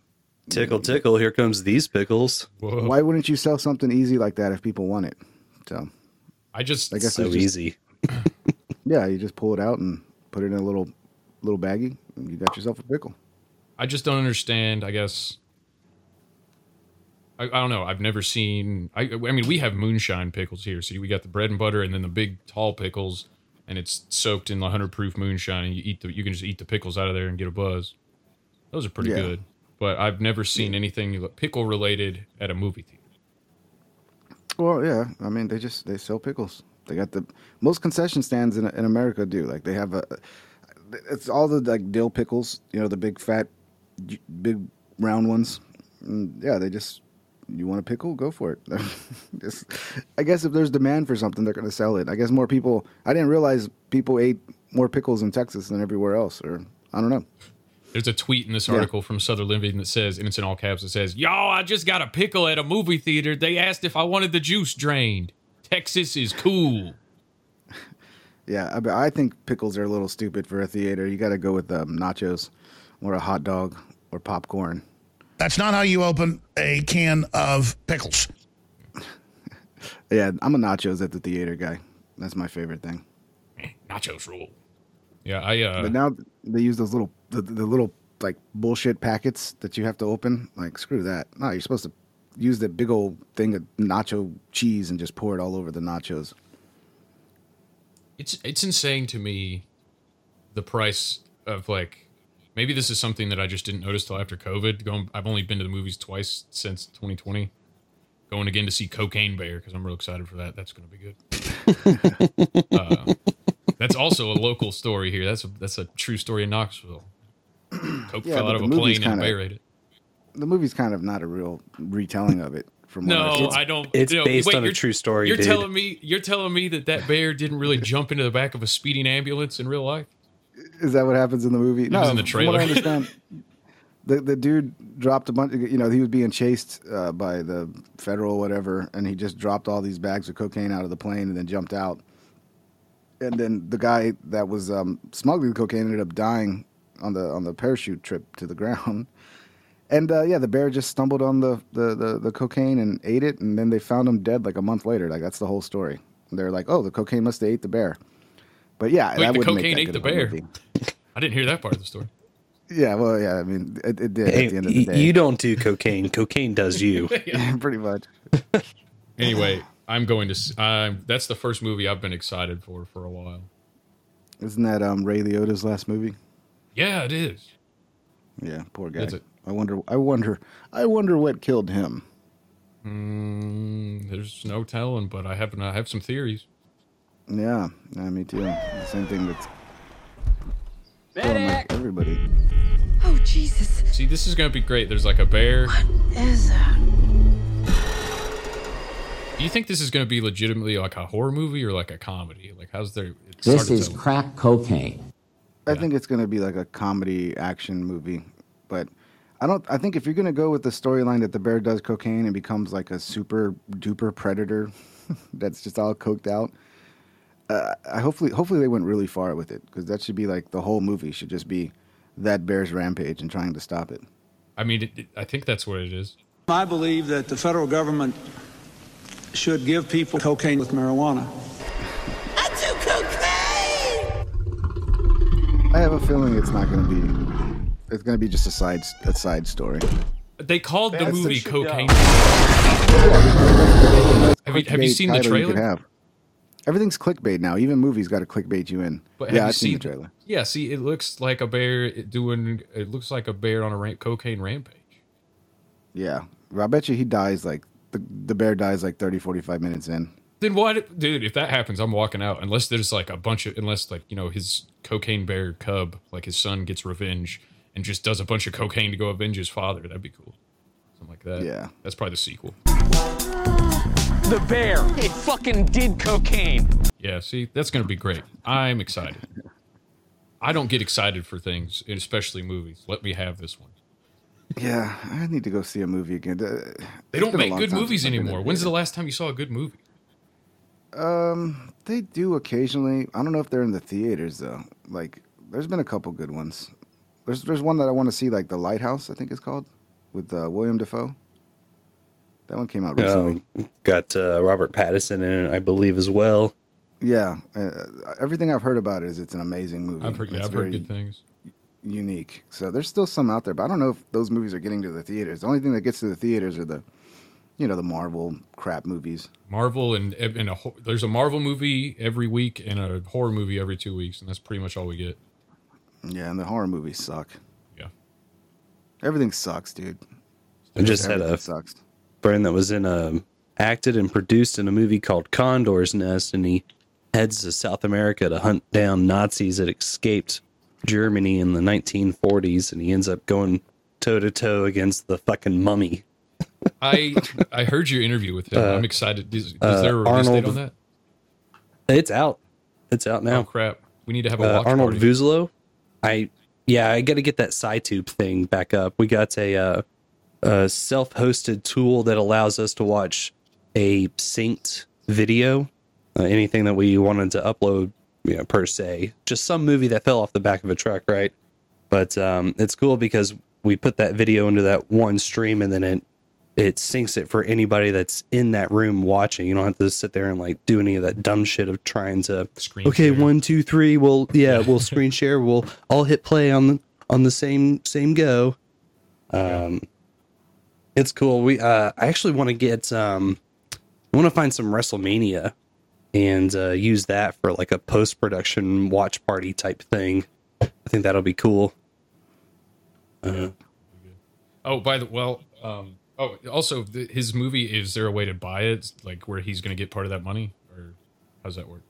Tickle, tickle. Here comes these pickles. why wouldn't you sell something easy like that if people want it? So, I just I guess so it's just- easy. yeah, you just pull it out and put it in a little little baggie, and you got yourself a pickle. I just don't understand. I guess I, I don't know. I've never seen. I, I mean, we have moonshine pickles here. So we got the bread and butter, and then the big tall pickles, and it's soaked in the hundred proof moonshine, and you eat the. You can just eat the pickles out of there and get a buzz. Those are pretty Yeah. good. But I've never seen anything pickle related at a movie theater. Well, yeah, I mean, they just they sell pickles. They got the most concession stands in in America do like they have a. It's all the like dill pickles, you know, the big fat, big round ones. And yeah, they just you want a pickle, go for it. just, I guess if there's demand for something, they're going to sell it. I guess more people. I didn't realize people ate more pickles in Texas than everywhere else, or I don't know. There's a tweet in this Yeah. article from Southern Living that says, and it's in all caps, it says, Y'all, I just got a pickle at a movie theater. They asked if I wanted the juice drained. Texas is cool. Yeah, I, I think pickles are a little stupid for a theater. You got to go with um, nachos, or a hot dog, or popcorn. That's not how you open a can of pickles. Yeah, I'm a nachos at the theater guy. That's my favorite thing. Nachos rule. Yeah, I, uh, but now they use those little the, the little like bullshit packets that you have to open. Like screw that. No, you're supposed to use that big old thing of nacho cheese and just pour it all over the nachos. it's it's insane to me the price of like maybe this is something that I just didn't notice till after COVID. Going, I've only been to the movies twice since 2020. Going again to see Cocaine Bear because I'm real excited for that. That's going to be good. uh, that's also a local story here. That's a that's a true story in Knoxville. Coke Yeah, fell out of a plane and a kinda- bear ate it. The movie's kind of not a real retelling of it. From No, I've. I don't. It's you know, based wait, on a true story, You're dude. telling me you're telling me that that bear didn't really jump into the back of a speeding ambulance in real life? Is that what happens in the movie? It was in the from what I understand, the the dude dropped a bunch. You know, he was being chased uh, by the federal whatever, and he just dropped all these bags of cocaine out of the plane and then jumped out. And then the guy that was um, smuggling the cocaine ended up dying on the on the parachute trip to the ground. And uh, yeah, the bear just stumbled on the, the, the, the cocaine and ate it, and then they found him dead like a month later. Like that's the whole story. They're like, "Oh, the cocaine must have ate the bear." But yeah, Wait, that the make cocaine that ate good the bear. movie. I didn't hear that part of the story. Yeah, well, yeah. I mean, it, it did Hey, at the end of the day. you don't do cocaine. Cocaine does you. Yeah, pretty much. Anyway, I'm going to. s- Um, that's the first movie I've been excited for for a while. Isn't that um, Ray Liotta's last movie? Yeah, it is. Yeah, poor guy. That's it. I wonder. I wonder. I wonder what killed him. Mm, there's no telling, but I have I have some theories. Yeah, yeah, me too. The same thing that's killing like everybody. Oh, Jesus. See, this is gonna be great. There's like a bear. What is that? Do you think this is gonna be legitimately like a horror movie or like a comedy? Like, how's there? It's This is tell. crack cocaine. I think it's going to be like a comedy action movie, but I don't. I think if you're going to go with the storyline that the bear does cocaine and becomes like a super duper predator, that's just all coked out. Uh, I hopefully, hopefully they went really far with it because that should be like the whole movie should just be that bear's rampage and trying to stop it. I mean, it, it- I think that's what it is. I believe that the federal government should give people cocaine with marijuana. I do cocaine! I have a feeling it's not going to be. It's going to be just a side a side story. They called the That's the movie shit, Cocaine. Have Have you- have you seen the trailer? Everything's clickbait now. Even movies got to clickbait you in. But yeah, I've seen, seen the trailer. Yeah, see, it looks like a bear doing. It looks like a bear on a ran- cocaine rampage. Yeah, I bet you he dies like the the bear dies like 30, 45 minutes in. Then what, dude? If that happens, I'm walking out. Unless there's like a bunch of, unless like you know his cocaine bear cub, like his son, gets revenge and just does a bunch of cocaine to go avenge his father. That'd be cool. Something like that. Yeah, that's probably the sequel. The bear. It fucking did cocaine. Yeah, see, that's gonna be great. I'm excited. I don't get excited for things, especially movies. Let me have this one. Yeah, I need to go see a movie again. Uh, They don't make good movies since I've been anymore. When's the last time you saw a good movie? Um, they do occasionally. I don't know if they're in the theaters though. Like, there's been a couple good ones. There's there's one that I want to see, like The Lighthouse, I think it's called, with uh, William Dafoe. That one came out recently. Um, got uh, Robert Pattinson in it, I believe, as well. Yeah, uh, everything I've heard about it is it's an amazing movie. I've heard, yeah, It's I've heard very good things. Unique. So there's still some out there, but I don't know if those movies are getting to the theaters. The only thing that gets to the theaters are the, you know, the Marvel crap movies. Marvel and and a there's a Marvel movie every week and a horror movie every two weeks, and that's pretty much all we get. Yeah, and the horror movies suck. Yeah. Everything sucks, dude. I just had Everything a sucks. That was in a acted and produced in a movie called Condor's Nest, and he heads to South America to hunt down Nazis that escaped Germany in the 1940s, and he ends up going toe to toe against the fucking mummy. I I heard your interview with him. Uh, I'm excited. Is, is uh, there a release date on that? It's out. It's out now. Oh crap! We need to have a uh, watch Arnold party. Vosloo. I yeah, I got to get that SyncTube thing back up. We got a, uh, a self-hosted tool that allows us to watch a synced video, uh, anything that we wanted to upload, you know, per se, just some movie that fell off the back of a truck, right? But um, it's cool because we put that video into that one stream, and then it it syncs it for anybody that's in that room watching. You don't have to sit there and like do any of that dumb shit of trying to Screen okay, one, two, three. We'll yeah, we'll screen share. We'll all hit play on the on the same same go. Um, it's cool. We uh, I actually want to get um, I want to find some WrestleMania and uh, use that for like a post production watch party type thing. I think that'll be cool. Uh, Oh, by the well, um, oh, also the, his movie. Is there a way to buy it, like where he's going to get part of that money, or how's that work?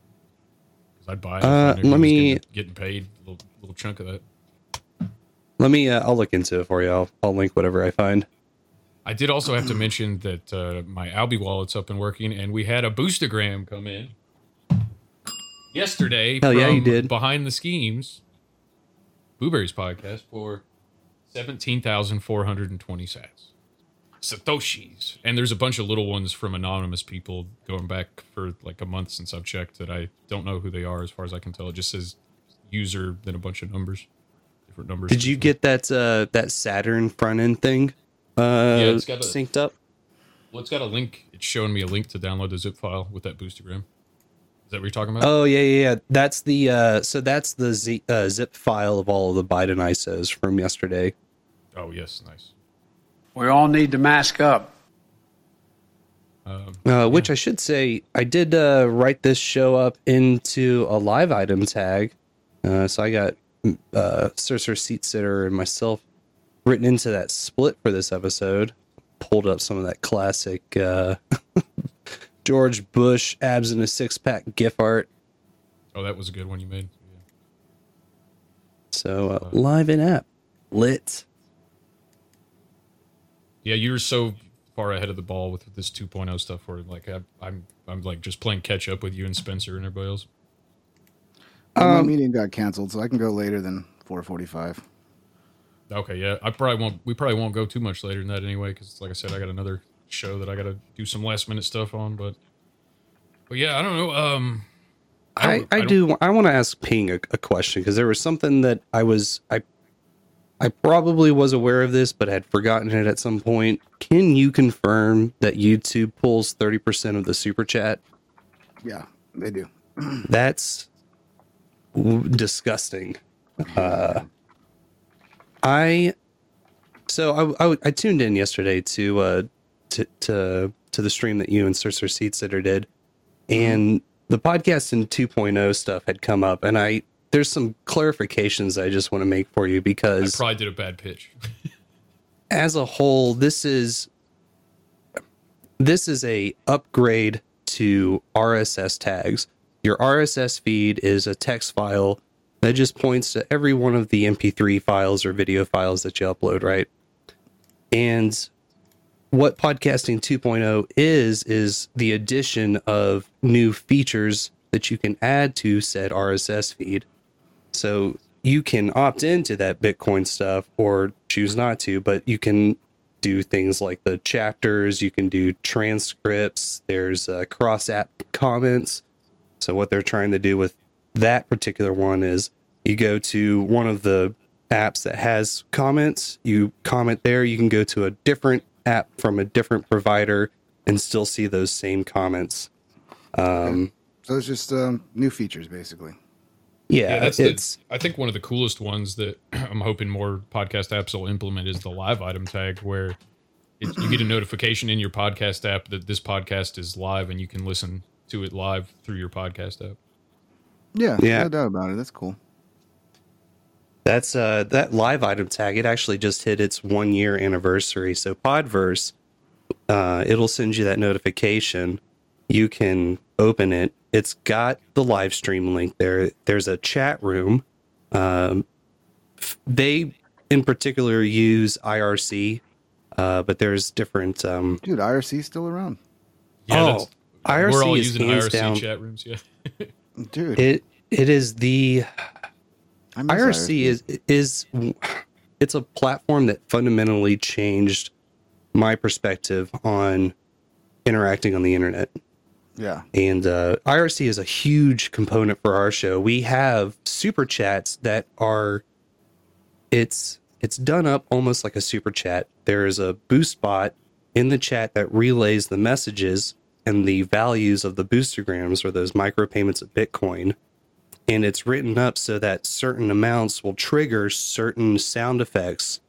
Because I'd buy it. Uh, let me- getting, getting paid a little, little chunk of that. let me. Uh, I'll look into it for you. I'll I'll link whatever I find. I did also have to mention that uh, my Alby wallet's up and working, and we had a boostergram come in yesterday. Hell yeah, you did. Behind the schemes, Boo-Bury's podcast for Seventeen thousand four hundred and twenty sats. Satoshis. And there's a bunch of little ones from anonymous people going back for like a month since I've checked that I don't know who they are as far as I can tell. It just says user then a bunch of numbers. Different numbers. Did you get that uh, that Saturn front end thing uh, it's got a- synced up? Well, it's got a link. It's showing me a link to download the zip file with that boostergram. Is that what you're talking about? Oh yeah, yeah, yeah. That's the uh, so that's the Z, uh, zip file of all of the Biden ISOs from yesterday. Oh yes, nice. We all need to mask up. Um, Uh, which I should say, I did uh, write this show up into a live item tag. Uh, so I got uh, Sorcerer Seat Sitter and myself written into that split for this episode. Pulled up some of that classic uh, George Bush abs in a six pack GIF art. Oh, that was a good one you made. So uh, live in app lit. Yeah, you're so far ahead of the ball with this 2.0 stuff. Where like I, I'm, I'm like just playing catch up with you and Spencer and everybody else. Well, my Um, meeting got canceled, so I can go later than 4:45. Okay, yeah, I probably won't. We probably won't go too much later than that anyway, because like I said, I got another show that I got to do some last minute stuff on. But, but yeah, I don't know. Um, I, don't- I, don't- do. I want to ask Ping a, a question because there was something that I was I I probably was aware of this, but had forgotten it at some point. Can you confirm that YouTube pulls thirty percent of the super chat? Yeah, they do. That's w- disgusting. Uh, I so I, I I tuned in yesterday to uh to to to the stream that you and Sorcerer Seat Sitter did, and the podcast in 2.0 stuff had come up, and I there's some clarifications I just want to make for you because I probably did a bad pitch. as a whole, this is this is a upgrade to RSS tags. Your RSS feed is a text file that just points to every one of the MP3 files or video files that you upload, right? And what podcasting 2.0 is is the addition of new features that you can add to said RSS feed. So you can opt into that Bitcoin stuff or choose not to, but you can do things like the chapters, you can do transcripts, there's uh, cross app comments. So, what they're trying to do with that particular one is you go to one of the apps that has comments, you comment there, you can go to a different app from a different provider and still see those same comments. Um, So it's just um, new features, basically. yeah, that's it's the, I think one of the coolest ones that I'm hoping more podcast apps will implement is the live item tag, where it, you get a notification in your podcast app that this podcast is live, and you can listen to it live through your podcast app. Yeah, Yeah. no doubt about it. That's cool. That's uh that live item tag. It actually just hit its one year anniversary. So Podverse, uh, it'll send you that notification. You can open it. It's got the live stream link there. There's a chat room. Um, they in particular use IRC, uh, but there's different. Um, Dude, IRC's still around. Yeah, oh, IRC we're all is using hands IRC down. chat rooms. Yeah, Dude, It it is the I miss IRC is is it's a platform that fundamentally changed my perspective on interacting on the internet. Yeah. And uh, IRC is a huge component for our show. We have super chats that are it's it's done up almost like a super chat. There is a boost bot in the chat that relays the messages and the values of the boostergrams or those micropayments of Bitcoin. And it's written up so that certain amounts will trigger certain sound effects.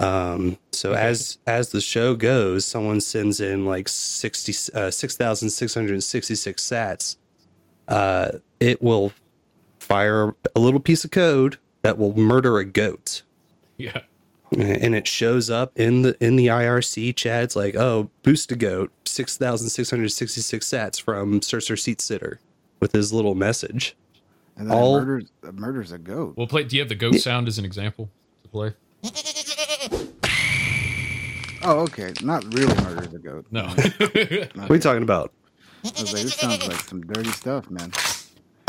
Um, so as as the show goes, someone sends in like 60 uh, 6,666 sats. Uh, it will fire a little piece of code that will murder a goat yeah. And it shows up in the in the IRC chat. It's like, oh, boost a goat, six thousand six hundred sixty six sats from Sorcerer Seat Sitter with his little message. And then All- it murders, it murders a goat. Well, play. Do you have the goat sound as an example to play? Oh, okay. Not really murders a goat. No. What are you talking about? I was like, this sounds like some dirty stuff, man.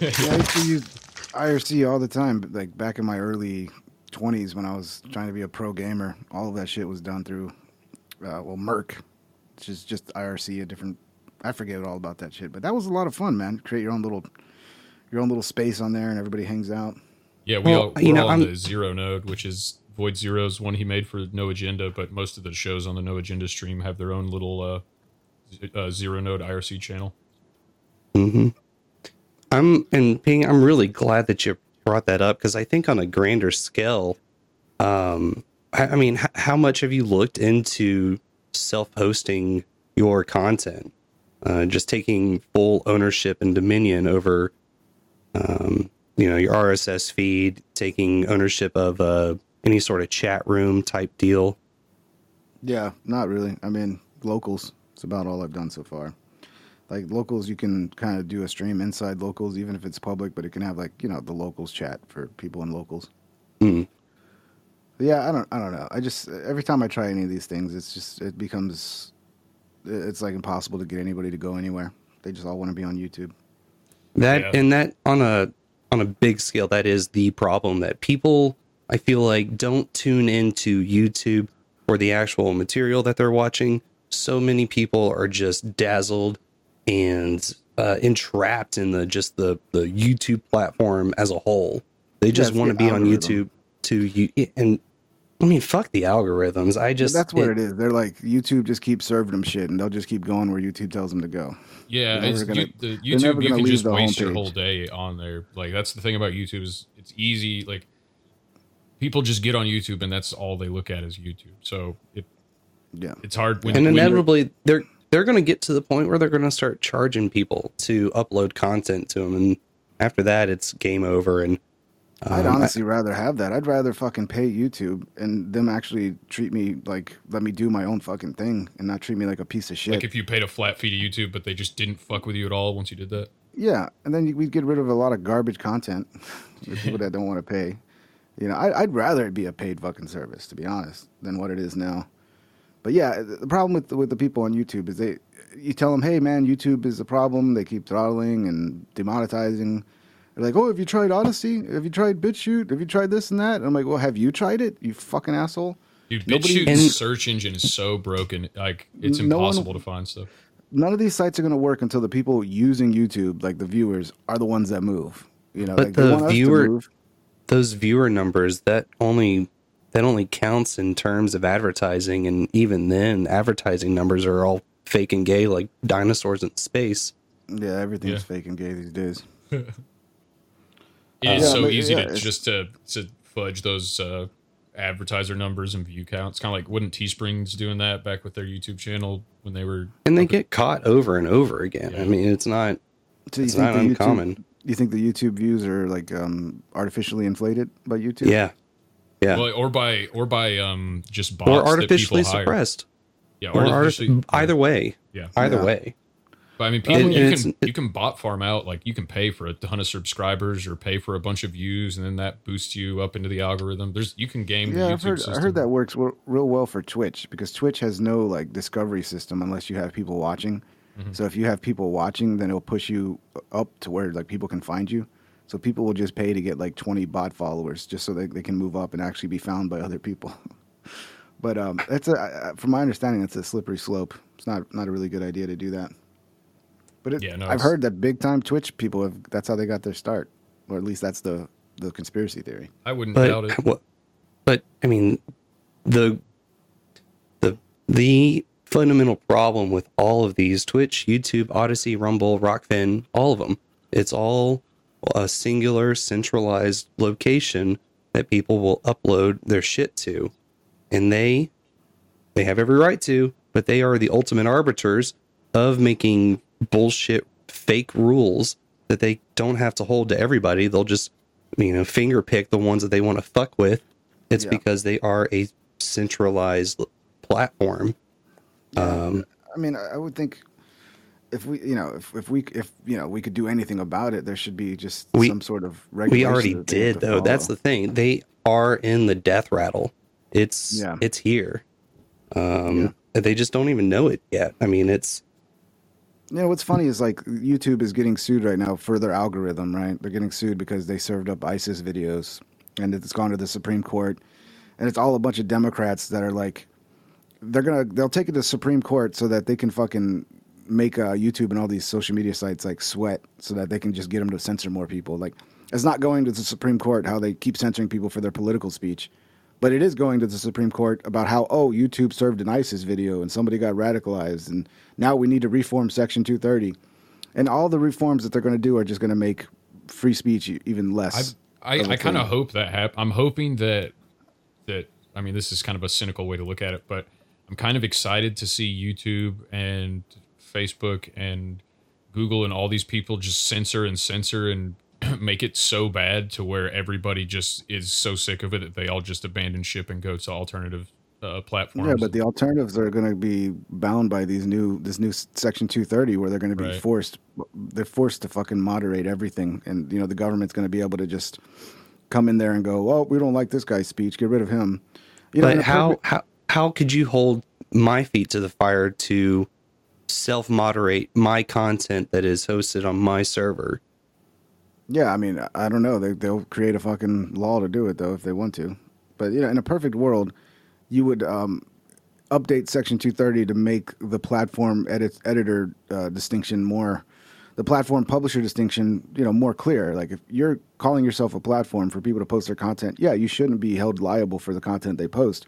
yeah, I used to use IRC all the time, but like back in my early twenties when I was trying to be a pro gamer. All of that shit was done through, uh, well, mIRC, which is just IRC, a different. I forget all about that shit, but that was a lot of fun, man. Create your own little, your own little space on there, and everybody hangs out. Yeah, we Well, all, we're you know, all on I'm- the Zero Node, which is Void Zero's one he made for No Agenda, but most of the shows on the No Agenda stream have their own little uh, z- uh, Zero Node IRC channel. Mm-hmm. I'm and Ping. I'm really glad that you brought that up because I think on a grander scale, um, I, I mean, h- how much have you looked into self-hosting your content? Uh, just taking full ownership and dominion over, um, you know, your RSS feed, taking ownership of uh, any sort of chat room type deal. Yeah, not really. I mean, locals. It's about all I've done so far. Like locals, you can kind of do a stream inside locals, even if it's public, but it can have like you know the locals chat for people in locals. Mm. Yeah, I don't, I don't know. I just every time I try any of these things, it's just it becomes, it's like impossible to get anybody to go anywhere. They just all want to be on YouTube. That Yeah. and that on a on a big scale, that is the problem that people I feel like don't tune into YouTube for the actual material that they're watching. So many people are just dazzled and uh, entrapped in the just the the YouTube platform as a whole. They just want to the be on. YouTube to you and I mean fuck the algorithms. I just that's what it is. They're like YouTube just keeps serving them shit, and they'll just keep going where YouTube tells them to go. Yeah, it's, gonna- you, the YouTube you can just the waste your whole day on there. Like that's the thing about YouTube is it's easy. Like people just get on YouTube and that's all they look at is YouTube. So it yeah, it's hard when and when inevitably they're they're going to get to the point where they're going to start charging people to upload content to them and after that it's game over and I'd um, honestly rather have that. I'd rather fucking pay YouTube and them actually treat me like let me do my own fucking thing and not treat me like a piece of shit. like if you paid a flat fee to YouTube, but they just didn't fuck with you at all once you did that. yeah, and then you- we'd get rid of a lot of garbage content for people that don't want to pay. You know, I, I'd rather it be a paid fucking service, to be honest, than what it is now. But yeah, the the problem with with the people on YouTube is they, you tell them, hey man, YouTube is the problem. They keep throttling and demonetizing. They're like, oh, have you tried Odysee? Have you tried BitChute? Have you tried this and that? And I'm like, well, have you tried it? You fucking asshole. Dude, Nobody- search engine is so broken. Like it's No one- impossible to find stuff. None of these sites are going to work until the people using YouTube, like the viewers, are the ones that move. You know, but like the want us to viewer those viewer numbers that only that only counts in terms of advertising and even then advertising numbers are all fake and gay like dinosaurs in space Yeah, everything's fake and gay these days. It is Yeah, so but, easy yeah, to just to to fudge those uh, advertiser numbers and view counts. Kind of like wouldn't Teesprings doing that back with their YouTube channel when they were and they get caught over and over again i mean it's not So it's not uncommon YouTube, you think the YouTube views are like um, artificially inflated by YouTube? yeah yeah well, or by or by um just bots or that artificially people hire. suppressed Yeah, or artificially. artif- either way Yeah. either Yeah. way But I mean, people, and you it's- can you can bot farm out like you can pay for a ton of subscribers or pay for a bunch of views, and then that boosts you up into the algorithm. There's you can game Yeah, the YouTube I've heard, system. I heard that works real well for Twitch because Twitch has no like discovery system unless you have people watching. Mm-hmm. So if you have people watching, then it'll push you up to where like people can find you. So people will just pay to get like 20 bot followers just so they, they can move up and actually be found by other people. but um, that's a, I- I- from my understanding, that's a slippery slope. It's not not a really good idea to do that. But it, Yeah, no, I've heard that big time Twitch people have that's how they got their start, or at least that's the the conspiracy theory. I wouldn't but, doubt it. what- but I mean, the the the fundamental problem with all of these Twitch, YouTube, Odysee, Rumble, Rokfin, all of them, it's all a singular centralized location that people will upload their shit to, and they they have every right to, but they are the ultimate arbiters of making bullshit fake rules that they don't have to hold to everybody. They'll just, you know, finger pick the ones that they want to fuck with. It's Yeah. because they are a centralized platform. Um, I mean, I would think if we, you know, if, if we, if you know, we could do anything about it, there should be just We- some sort of regulation we already that they have did though. That's the thing. They are in the death rattle. It's Yeah. it's here. Um, They just don't even know it yet. I mean, it's You know, what's funny is like YouTube is getting sued right now for their algorithm, right? They're getting sued because they served up ISIS videos and it's gone to the Supreme Court, and it's all a bunch of Democrats that are like, they're gonna they'll take it to the Supreme Court so that they can fucking make uh, YouTube and all these social media sites like sweat so that they can just get them to censor more people. Like it's not going to the Supreme Court how they keep censoring people for their political speech, but it is going to the Supreme Court about how oh YouTube served an ISIS video and somebody got radicalized and now we need to reform Section 230, and all the reforms that they're going to do are just going to make free speech even less. I, a I kind of hope that hap- I'm hoping that that I mean this is kind of a cynical way to look at it, but I'm kind of excited to see YouTube and Facebook and Google and all these people just censor and censor and make it so bad to where everybody just is so sick of it that they all just abandon ship and go to alternative uh, platforms. Yeah, but the alternatives are going to be bound by these new this new Section 230, where they're going to be Right. forced they're forced to fucking moderate everything, and you know the government's going to be able to just come in there and go, "Oh, we don't like this guy's speech, get rid of him." You but a how, perfect- how how could you hold my feet to the fire to self moderate my content that is hosted on my server? Yeah, I mean, I- don't know. They they'll create a fucking law to do it though if they want to. But you know, in a perfect world, you would um, update Section 230 to make the platform edit editor uh, distinction more, the platform publisher distinction, you know, more clear. Like if you're calling yourself a platform for people to post their content, yeah, you shouldn't be held liable for the content they post.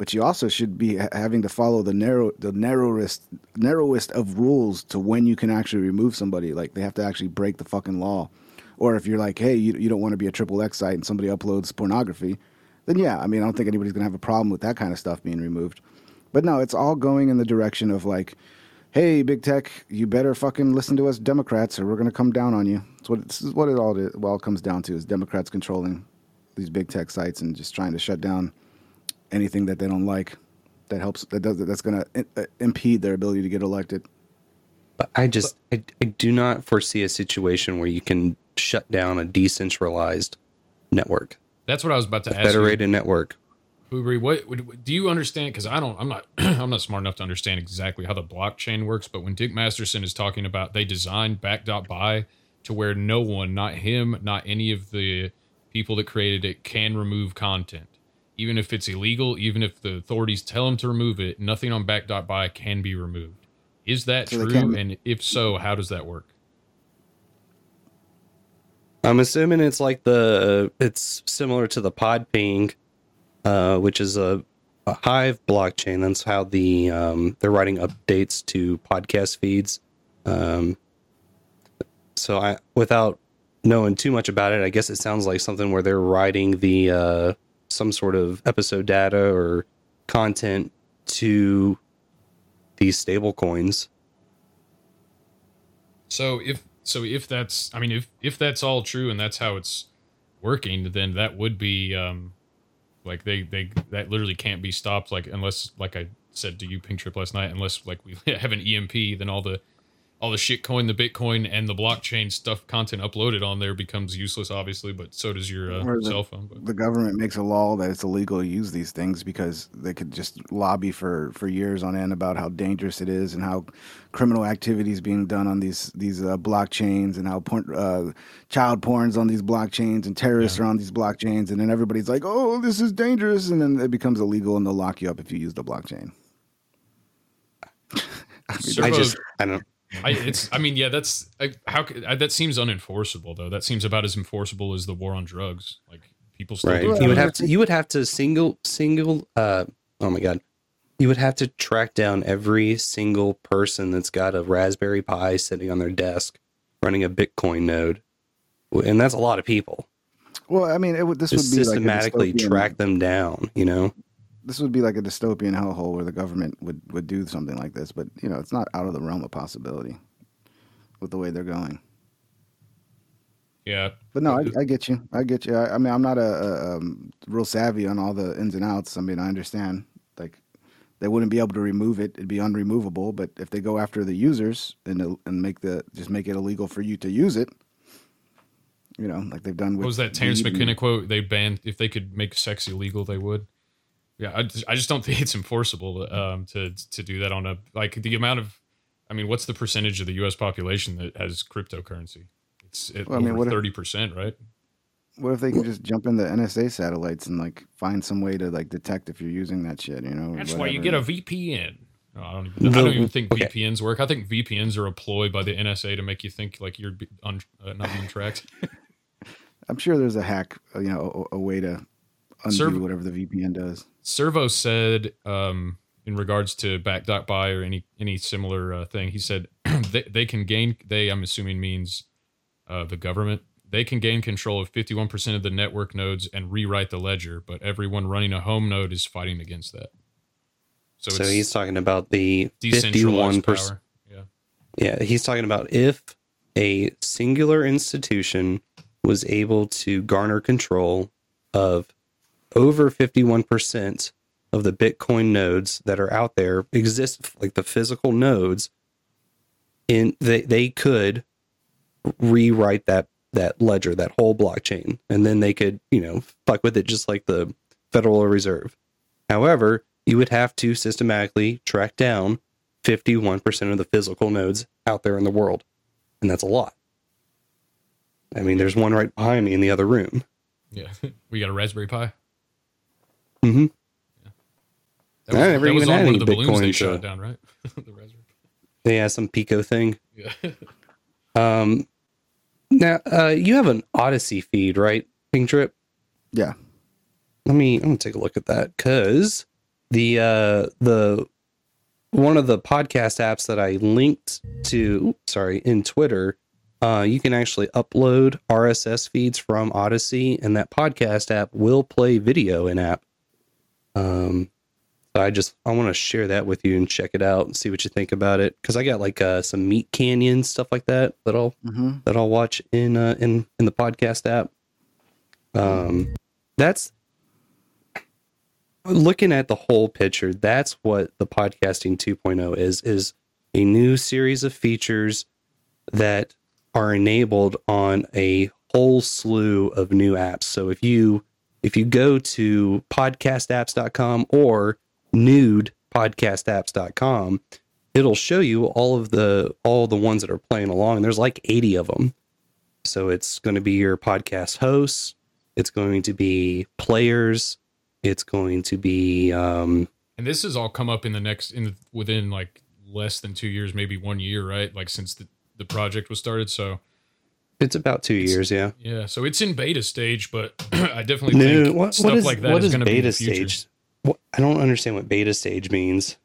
But you also should be having to follow the narrow, the narrowest, narrowest of rules to when you can actually remove somebody. Like they have to actually break the fucking law. Or if you're like, hey, you, you don't want to be a triple X site and somebody uploads pornography, then yeah, I mean, I don't think anybody's gonna have a problem with that kind of stuff being removed. But no, it's all going in the direction of like, hey, big tech, you better fucking listen to us Democrats, or we're gonna come down on you. That's what this is what it all it all comes down to is Democrats controlling these big tech sites and just trying to shut down anything that they don't like that helps that does that's gonna uh, impede their ability to get elected. But I just I, I do not foresee a situation where you can shut down a decentralized network, That's what I was about to a ask you. federated network. Boo-Bury, what, what do you understand? Because I don't, I'm not, I'm not smart enough to understand exactly how the blockchain works. But when Dick Masterson is talking about they designed Back.buy to where no one, not him, not any of the people that created it, can remove content, even if it's illegal, even if the authorities tell them to remove it, nothing on Back.buy can be removed. Is that So true? And if so, how does that work? I'm assuming it's like the it's similar to the Podping, uh, which is a, a Hive blockchain. That's how the um, they're writing updates to podcast feeds. Um, so I, without knowing too much about it, I guess it sounds like something where they're writing the uh, some sort of episode data or content to these stable coins. So if so if that's I mean if if that's all true and that's how it's working, then that would be um like they they that literally can't be stopped like unless like I said to you Ping Trip last night unless like we have an EMP then all the all the shit coin the Bitcoin and the blockchain stuff content uploaded on there becomes useless obviously but so does your uh, the, cell phone. But the government makes a law that it's illegal to use these things because they could just lobby for, for years on end about how dangerous it is and how criminal activities being done on these these uh, blockchains and how porn, uh, child porns on these blockchains and terrorists are on these blockchains and then everybody's like, oh, this is dangerous, and then it becomes illegal and they'll lock you up if you use the blockchain. I just I don't. I it's I mean yeah that's I, how I, that seems unenforceable though. That seems about as enforceable as the war on drugs. Like people still right. do you would have to you would have to single single uh oh my god. You would have to track down every single person that's got a raspberry pi sitting on their desk running a bitcoin node. And that's a lot of people. Well, I mean, it would this to would be systematically like track them down you know This would be like a dystopian hellhole where the government would would do something like this, but you know, it's not out of the realm of possibility with the way they're going. yeah But no, I, I get you. I get you. I, I mean, I'm not a, a um, real savvy on all the ins and outs. I mean, I understand. Like, they wouldn't be able to remove it; it'd be unremovable. But if they go after the users and and make the just make it illegal for you to use it, you know, like they've done with What was that Terence McKenna quote? They banned if they could make sex illegal, they would. Yeah, I just, I just don't think it's enforceable um, to to do that on a like the amount of. I mean, what's the percentage of the U.S. population that has cryptocurrency? It's it, Well, I mean, over what thirty percent, right? What if they can just jump in the NSA satellites and like find some way to like detect if you're using that shit? You know, That's why you get a VPN. No, I don't even, I don't even think VPNs work. I think VPNs are a ploy by the NSA to make you think like you're un, uh, not being tracked. I'm sure there's a hack, uh, you know, a, a way to undo Serv- whatever the VPN does. Servo said um, in regards to back.buy or any any similar uh, thing, he said they, they can gain. They I'm assuming means uh, the government. They can gain control of 51% of the network nodes and rewrite the ledger, but everyone running a home node is fighting against that. So, So, he's talking about the fifty-one percent. power. Yeah. Yeah, he's talking about if a singular institution was able to garner control of over 51% of the Bitcoin nodes that are out there exist like the physical nodes in they they could rewrite that that ledger, that whole blockchain, and then they could, you know, fuck with it just like the Federal Reserve. However, you would have to systematically track down 51% of the physical nodes out there in the world. And that's a lot. I mean, there's one right behind me in the other room. Yeah. we got a Raspberry Pi. Mm-hmm. That was, I never that was even on had one any of the balloons they Bitcoin, shot down, right? the Raspberry. Yeah, some Pico thing. Yeah. Um, now, uh, you have an Odysee feed, right, Ping Trip? Yeah. Let me. I'm gonna take a look at that because the uh, the one of the podcast apps that I linked to, sorry, in Twitter, uh, you can actually upload RSS feeds from Odysee, and that podcast app will play video in app. Um, so I just I want to share that with you and check it out and see what you think about it because I got like uh, some Meat Canyon stuff like that that I'll Mhm. that I'll watch in uh, in in the podcast app. Um, that's looking at the whole picture. That's what the podcasting 2.0 is is a new series of features that are enabled on a whole slew of new apps. So if you if you go to podcastapps.com or newpodcastapps.com, it'll show you all of the all the ones that are playing along. There's like 80 of them. So it's going to be your podcast hosts, it's going to be players, it's going to be um And this has all come up in the next in the, within like less than two years, maybe one year, right? Like since the, the project was started. So it's about 2 years, yeah. yeah, so it's in beta stage, but I definitely No, think what, stuff what is like that what is is going to be beta stage? What, I don't understand what beta stage means.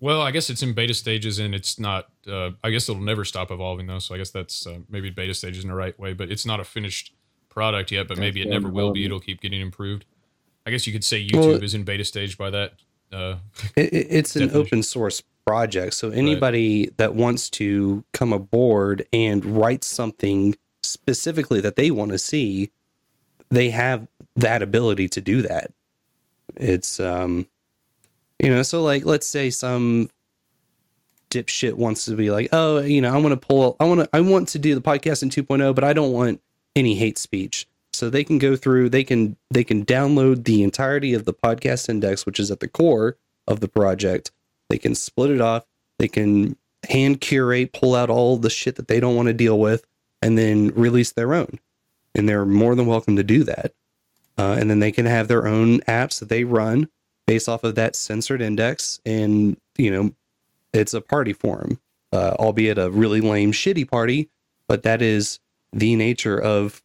Well, I guess it's in beta stages, and it's not. Uh, I guess it'll never stop evolving, though. So I guess that's uh, maybe beta stages in the right way, but it's not a finished product yet. But That's maybe it never will be. It'll keep getting improved. I guess you could say YouTube Well- is in beta stage by that. Uh, It, it- it's an open source project, so anybody that wants to come aboard and write something specifically that they want to see, they have that ability to do that. It's um, you know, so like let's say some dipshit wants to be like, oh, you know, I want to pull, I want to, I want to do the podcast in 2.0, but I don't want any hate speech. So they can go through, they can, they can download the entirety of the podcast index, which is at the core of the project. They can split it off. They can hand curate, pull out all the shit that they don't want to deal with, and then release their own. And they're more than welcome to do that. Uh, and then they can have their own apps that they run based off of that censored index. And, you know, it's a party forum, uh, albeit a really lame, shitty party, but that is the nature of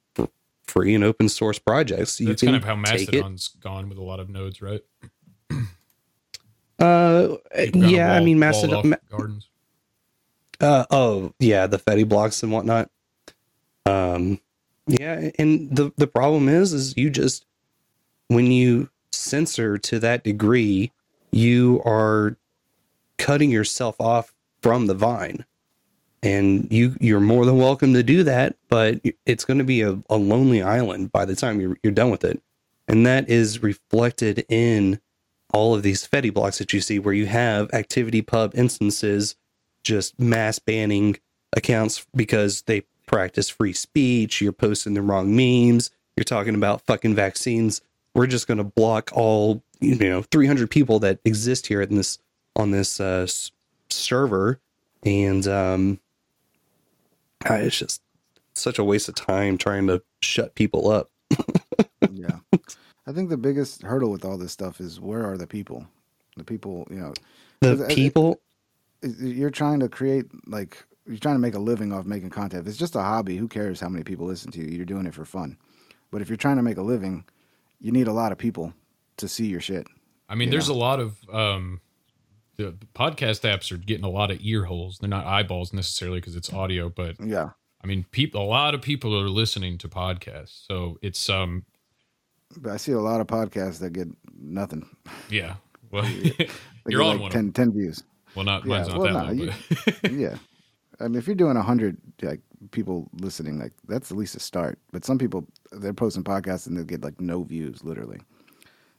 free and open source projects. You that's kind of how. Mastodon's gone with a lot of nodes, right? Uh, People got a yeah, I mean, Mastodon. Ma- gardens. Uh, oh, yeah, the Fedi blocks and whatnot. Um, yeah, and the the problem is, is you just when you censor to that degree, you are cutting yourself off from the vine, and you you're more than welcome to do that, but it's going to be a, a lonely island by the time you're you're done with it, and that is reflected in all of these Fedi blocks that you see, where you have ActivityPub instances just mass banning accounts because they practice free speech. You're posting the wrong memes. You're talking about fucking vaccines. We're just going to block all you know 300 people that exist here in this on this uh, s- server, and um, it's just such a waste of time trying to shut people up. yeah. I think the biggest hurdle with all this stuff is where are the people? The people, you know, the people, you're trying to create like you're trying to make a living off making content. If it's just a hobby, who cares how many people listen to you? You're doing it for fun. But if you're trying to make a living, you need a lot of people to see your shit. I mean, there's know? a lot of um, the podcast apps are getting a lot of ear holes. They're not eyeballs necessarily because it's audio, but yeah. I mean, people. A lot of people are listening to podcasts, so it's um, But I see a lot of podcasts that get nothing. yeah. Well, you're on like one. 10, 10 views. Well, not Yeah, mine's not well, that no, low, you- yeah. I mean, if you're doing a hundred like people listening, like that's at least a start. But some people they're posting podcasts and they get like no views, literally.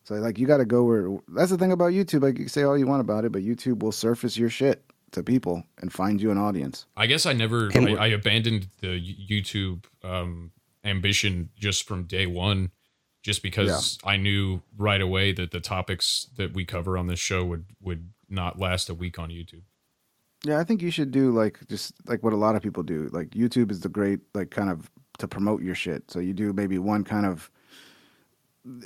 So like you got to go where. That's the thing about YouTube. Like you can say all you want about it, but YouTube will surface your shit to people and find you an audience. I guess I never. I, I abandoned the YouTube um, ambition just from day one, just because I knew right away that the topics that we cover on this show would would not last a week on YouTube. Yeah, I think you should do like just like what a lot of people do. Like YouTube is the great like kind of to promote your shit. So you do maybe one kind of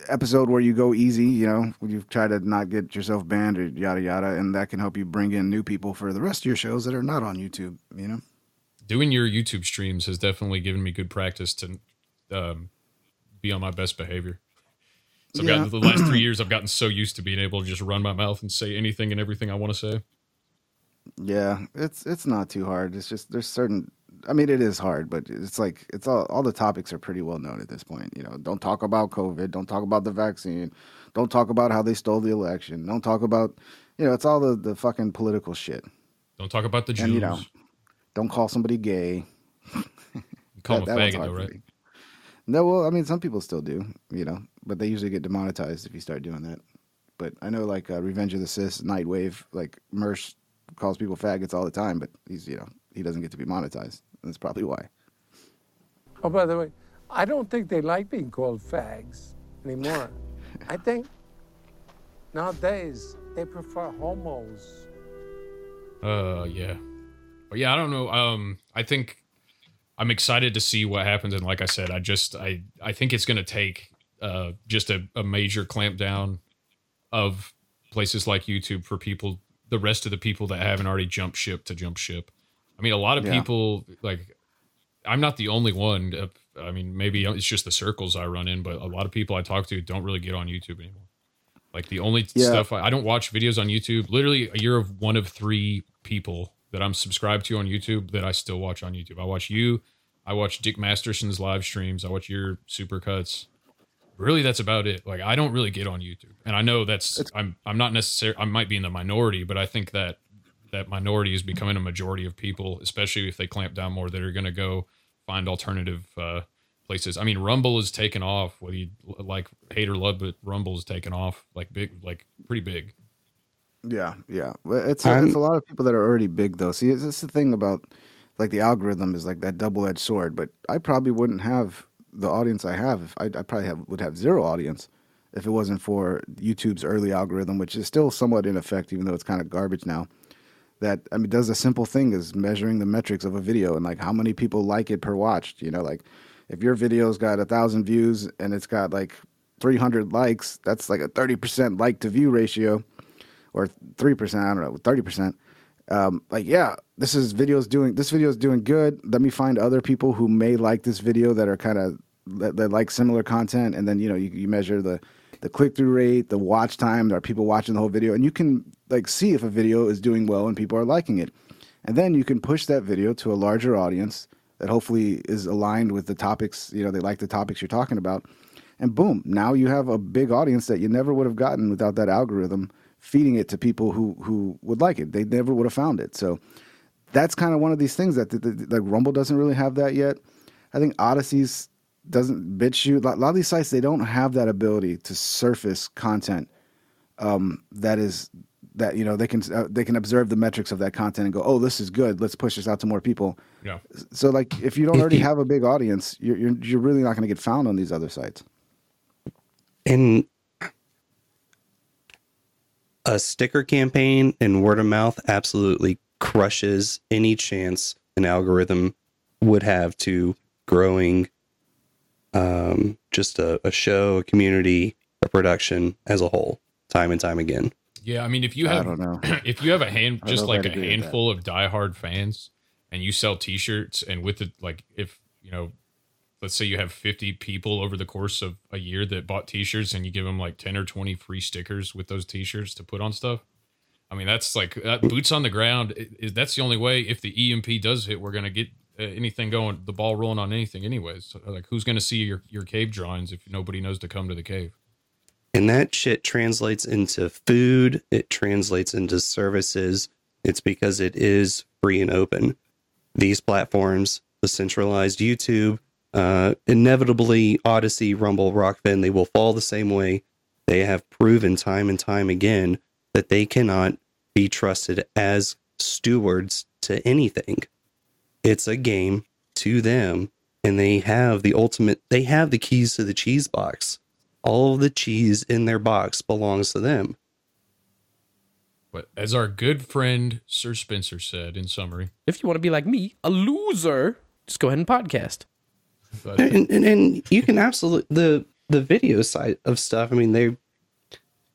episode where you go easy, you know, you try to not get yourself banned or yada yada, and that can help you bring in new people for the rest of your shows that are not on YouTube. You know. Doing your YouTube streams has definitely given me good practice to um, be on my best behavior. So I've Yeah. gotten the last three years, I've gotten so used to being able to just run my mouth and say anything and everything I want to say. Yeah, it's it's not too hard. It's just there's certain. I mean, it is hard, but it's like it's all all the topics are pretty well known at this point. You know, don't talk about COVID. Don't talk about the vaccine. Don't talk about how they stole the election. Don't talk about, you know, it's all the the fucking political shit. Don't talk about the Jews. And you know, don't call somebody gay. Call them a faggot, though, right? No, well, I mean, some people still do, you know, but they usually get demonetized if you start doing that. But I know, like uh, Revenge of the Cis, Nightwave, like Mersh calls people faggots all the time, but he's, you know, he doesn't get to be monetized. That's probably why. Oh, by the way, I don't think they like being called fags anymore. I think nowadays they prefer homos. Uh, yeah, but yeah, I don't know. Um, I think I'm excited to see what happens, and like I said, I just I I think it's gonna take uh just a, a major clampdown of places like YouTube for people, the rest of the people that haven't already jumped ship to jump ship. I mean, a lot of Yeah. people like I'm not the only one. uh, I mean, maybe it's just the circles I run in, but a lot of people I talk to don't really get on YouTube anymore. Like the only Yeah. stuff I, I don't watch videos on YouTube. Literally, you're of one of three people that I'm subscribed to on YouTube that I still watch on YouTube. I watch you, I watch Dick Masterson's live streams, I watch your supercuts. Really, that's about it. Like I don't really get on YouTube, and I know that's I'm I'm not necessarily I might be in the minority, but I think that that minority is becoming a majority of people, especially if they clamp down more that are going to go find alternative uh, places. I mean, Rumble is taken off. Whether you like hate or love, but Rumble is taken off like big, like pretty big. Yeah, yeah. It's a, I'm- it's a lot of people that are already big though. See, it's, it's the thing about like the algorithm is like that double edged sword. But I probably wouldn't have the audience I have. I, I probably have would have zero audience if it wasn't for YouTube's early algorithm, which is still somewhat in effect, even though it's kind of garbage now. That I mean, does a simple thing is measuring the metrics of a video and like how many people like it per watched. You know, like if your video's got a thousand views and it's got like 300 likes, that's like a 30% like to view ratio or 3%, I don't know, 30%. Um, like, yeah, this is video's doing, this video is doing good. Let me find other people who may like this video that are kind of, that, that like similar content. And then, you know, you, you measure the, the click through rate, the watch time, are people watching the whole video? And you can like see if a video is doing well and people are liking it. And then you can push that video to a larger audience that hopefully is aligned with the topics, you know, they like the topics you're talking about. And boom, now you have a big audience that you never would have gotten without that algorithm feeding it to people who who would like it. They never would have found it. So that's kind of one of these things that the, the, like Rumble doesn't really have that yet. I think Odysee's doesn't BitChute. A lot of these sites they don't have that ability to surface content um, that is that you know they can uh, they can observe the metrics of that content and go, oh, this is good. Let's push this out to more people. Yeah. So like if you don't already have a big audience, you're you're, you're really not going to get found on these other sites. And a sticker campaign and word of mouth absolutely crushes any chance an algorithm would have to growing um, just a, a show, a community, a production as a whole, time and time again. Yeah, I mean, if you I have, don't know. if you have a hand, just don't know if like a agree with that. handful of diehard fans, and you sell T-shirts, and with it, like, if you know, let's say you have fifty people over the course of a year that bought T-shirts, and you give them like ten or twenty free stickers with those T-shirts to put on stuff. I mean, that's like that boots on the ground. that's the only way? If the EMP does hit, we're gonna get uh, anything going, the ball rolling on anything, anyways. So, like, who's gonna see your your cave drawings if nobody knows to come to the cave? And that shit translates into food, it translates into services. It's because it is free and open. These platforms, the centralized YouTube, uh, inevitably Odysee, Rumble, Rock Rokfin, they will fall the same way. They have proven time and time again that they cannot be trusted as stewards to anything. It's a game to them, and they have the ultimate, they have the keys to the cheese box all of the cheese in their box belongs to them. But as our good friend Sir Spencer said in summary, If you want to be like me, a loser, just go ahead and podcast. And, and and you can absolutely the the video side of stuff. I mean they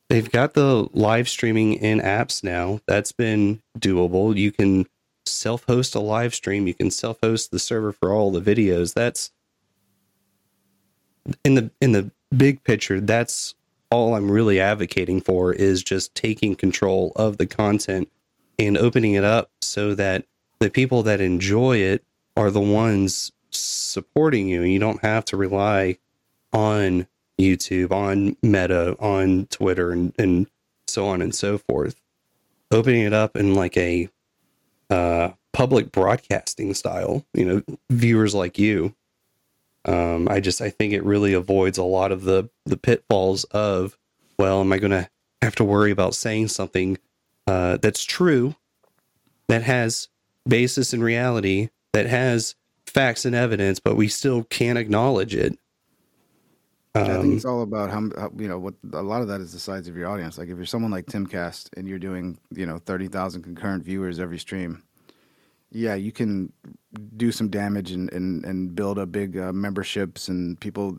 they've got the live streaming in apps now. That's been doable. You can self-host a live stream. You can self-host the server for all the videos. That's in the in the big picture. That's all I'm really advocating for is just taking control of the content and opening it up so that the people that enjoy it are the ones supporting you. You don't have to rely on YouTube, on Meta, on Twitter, and, and so on and so forth. Opening it up in like a uh, public broadcasting style, you know, viewers like you. Um, I just I think it really avoids a lot of the the pitfalls of, well, am I going to have to worry about saying something uh, that's true, that has basis in reality, that has facts and evidence, but we still can't acknowledge it. I think Um, it's all about how, how you know what a lot of that is the size of your audience. Like if you're someone like Timcast and you're doing you know thirty thousand concurrent viewers every stream, yeah, you can do some damage and and, and build a big uh, memberships and people,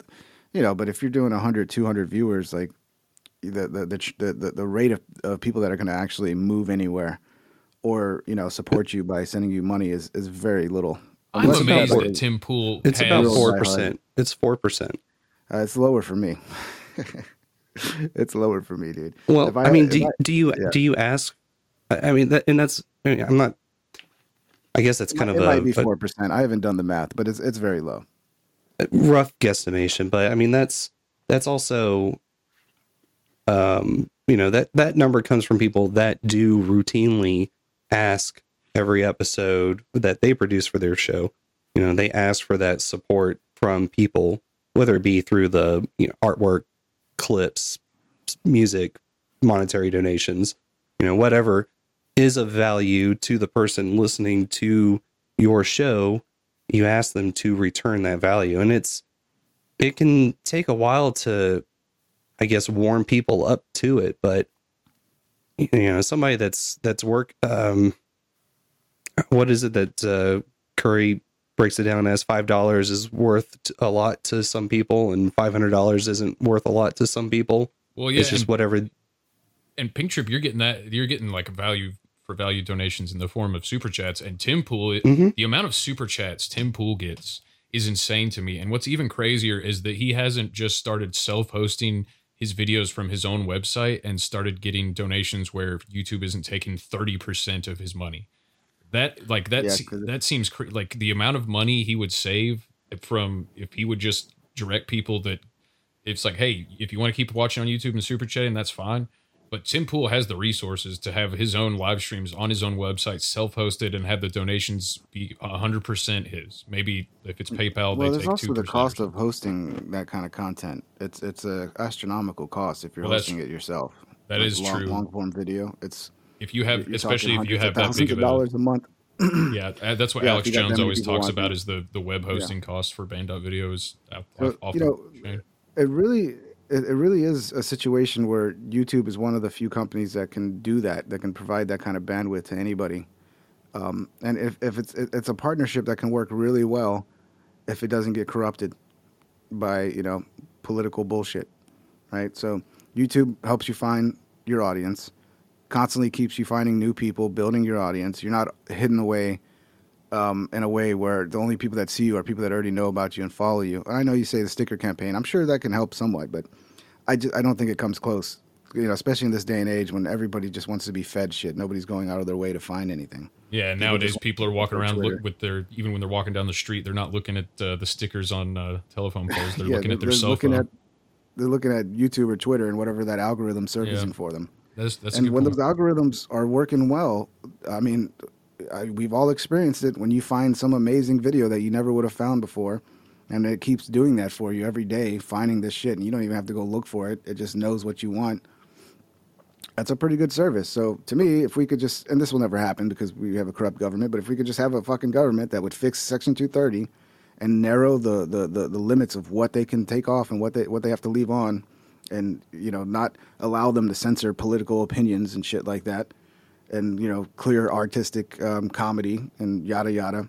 you know. But if you're doing 100, 200 viewers, like the the the the, the, the rate of, of people that are going to actually move anywhere or you know support you by sending you money is is very little. I'm Unless amazed have that Tim Pool it's has, about four percent. It's four percent. Uh, it's lower for me. it's lower for me, dude. Well, If I, mean, if do, do you yeah. do you ask? I I mean, that, and that's I mean, I'm not. I guess that's kind it of might a, be four percent. I haven't done the math, but it's it's very low. rough guesstimation, but I mean that's that's also, um, you know that that number comes from people that do routinely ask every episode that they produce for their show. You know, they ask for that support from people, whether it be through the you know artwork, clips, music, monetary donations, you know, whatever is of value to the person listening to your show you ask them to return that value and it's it can take a while to i guess warm people up to it but you know somebody that's that's work um what is it that uh curry breaks it down as five dollars is worth a lot to some people and five hundred dollars isn't worth a lot to some people Well, yeah, it's just and- whatever and Ping Trip, you're getting that. You're getting like a value for value donations in the form of super chats. And Tim Pool, Mhm. the amount of super chats Tim Pool gets is insane to me. And what's even crazier is that he hasn't just started self-hosting his videos from his own website and started getting donations where YouTube isn't taking 30% of his money. That like that Yeah, se- that seems cra- like the amount of money he would save from if he would just direct people that it's like, hey, if you want to keep watching on YouTube and super chatting, that's fine. But Tim Pool has the resources to have his own live streams on his own website, self-hosted, and have the donations be hundred percent his. Maybe if it's PayPal, well, they there's take also two the cost of hosting that kind of content. It's it's a astronomical cost if you're Well, hosting it yourself. that Like is long, true. Long form video. It's If you have, especially if you have that big of dollars a month. yeah, uh, that's what Yeah, Alex you got that Jones always talks about is the the web Yeah. hosting costs for Band videos. Off you know, chain. it really it, it really is a situation where YouTube is one of the few companies that can do that, that can provide that kind of bandwidth to anybody. Um, and if, if it's it's a partnership that can work really well, if it doesn't get corrupted, by you know political bullshit, right? So YouTube helps you find your audience, constantly keeps you finding new people, building your audience. You're not hidden away um, in a way where the only people that see you are people that already know about you and follow you. And I know you say the sticker campaign. I'm sure that can help somewhat, but I just, I don't think it comes close. You know, especially in this day and age when everybody just wants to be fed shit. Nobody's going out of their way to find anything. Yeah, People nowadays people are walking around look with their even when they're walking down the street, they're not looking at uh, the stickers on uh, telephone poles. They're Yeah, looking at their cell phone. at they're looking at YouTube or Twitter and whatever that algorithm's surfacing Yeah. for them. That's that's and when point. those algorithms are working well, I mean, I, we've all experienced it. When you find some amazing video that you never would have found before, and it keeps doing that for you every day, finding this shit, and you don't even have to go look for it. It just knows what you want. That's a pretty good service. So to me, if we could just, and this will never happen because we have a corrupt government, but if we could just have a fucking government that would fix Section 230 and narrow the, the, the, the limits of what they can take off and what they what they have to leave on, and you know not allow them to censor political opinions and shit like that, and you know clear artistic um, comedy and yada yada.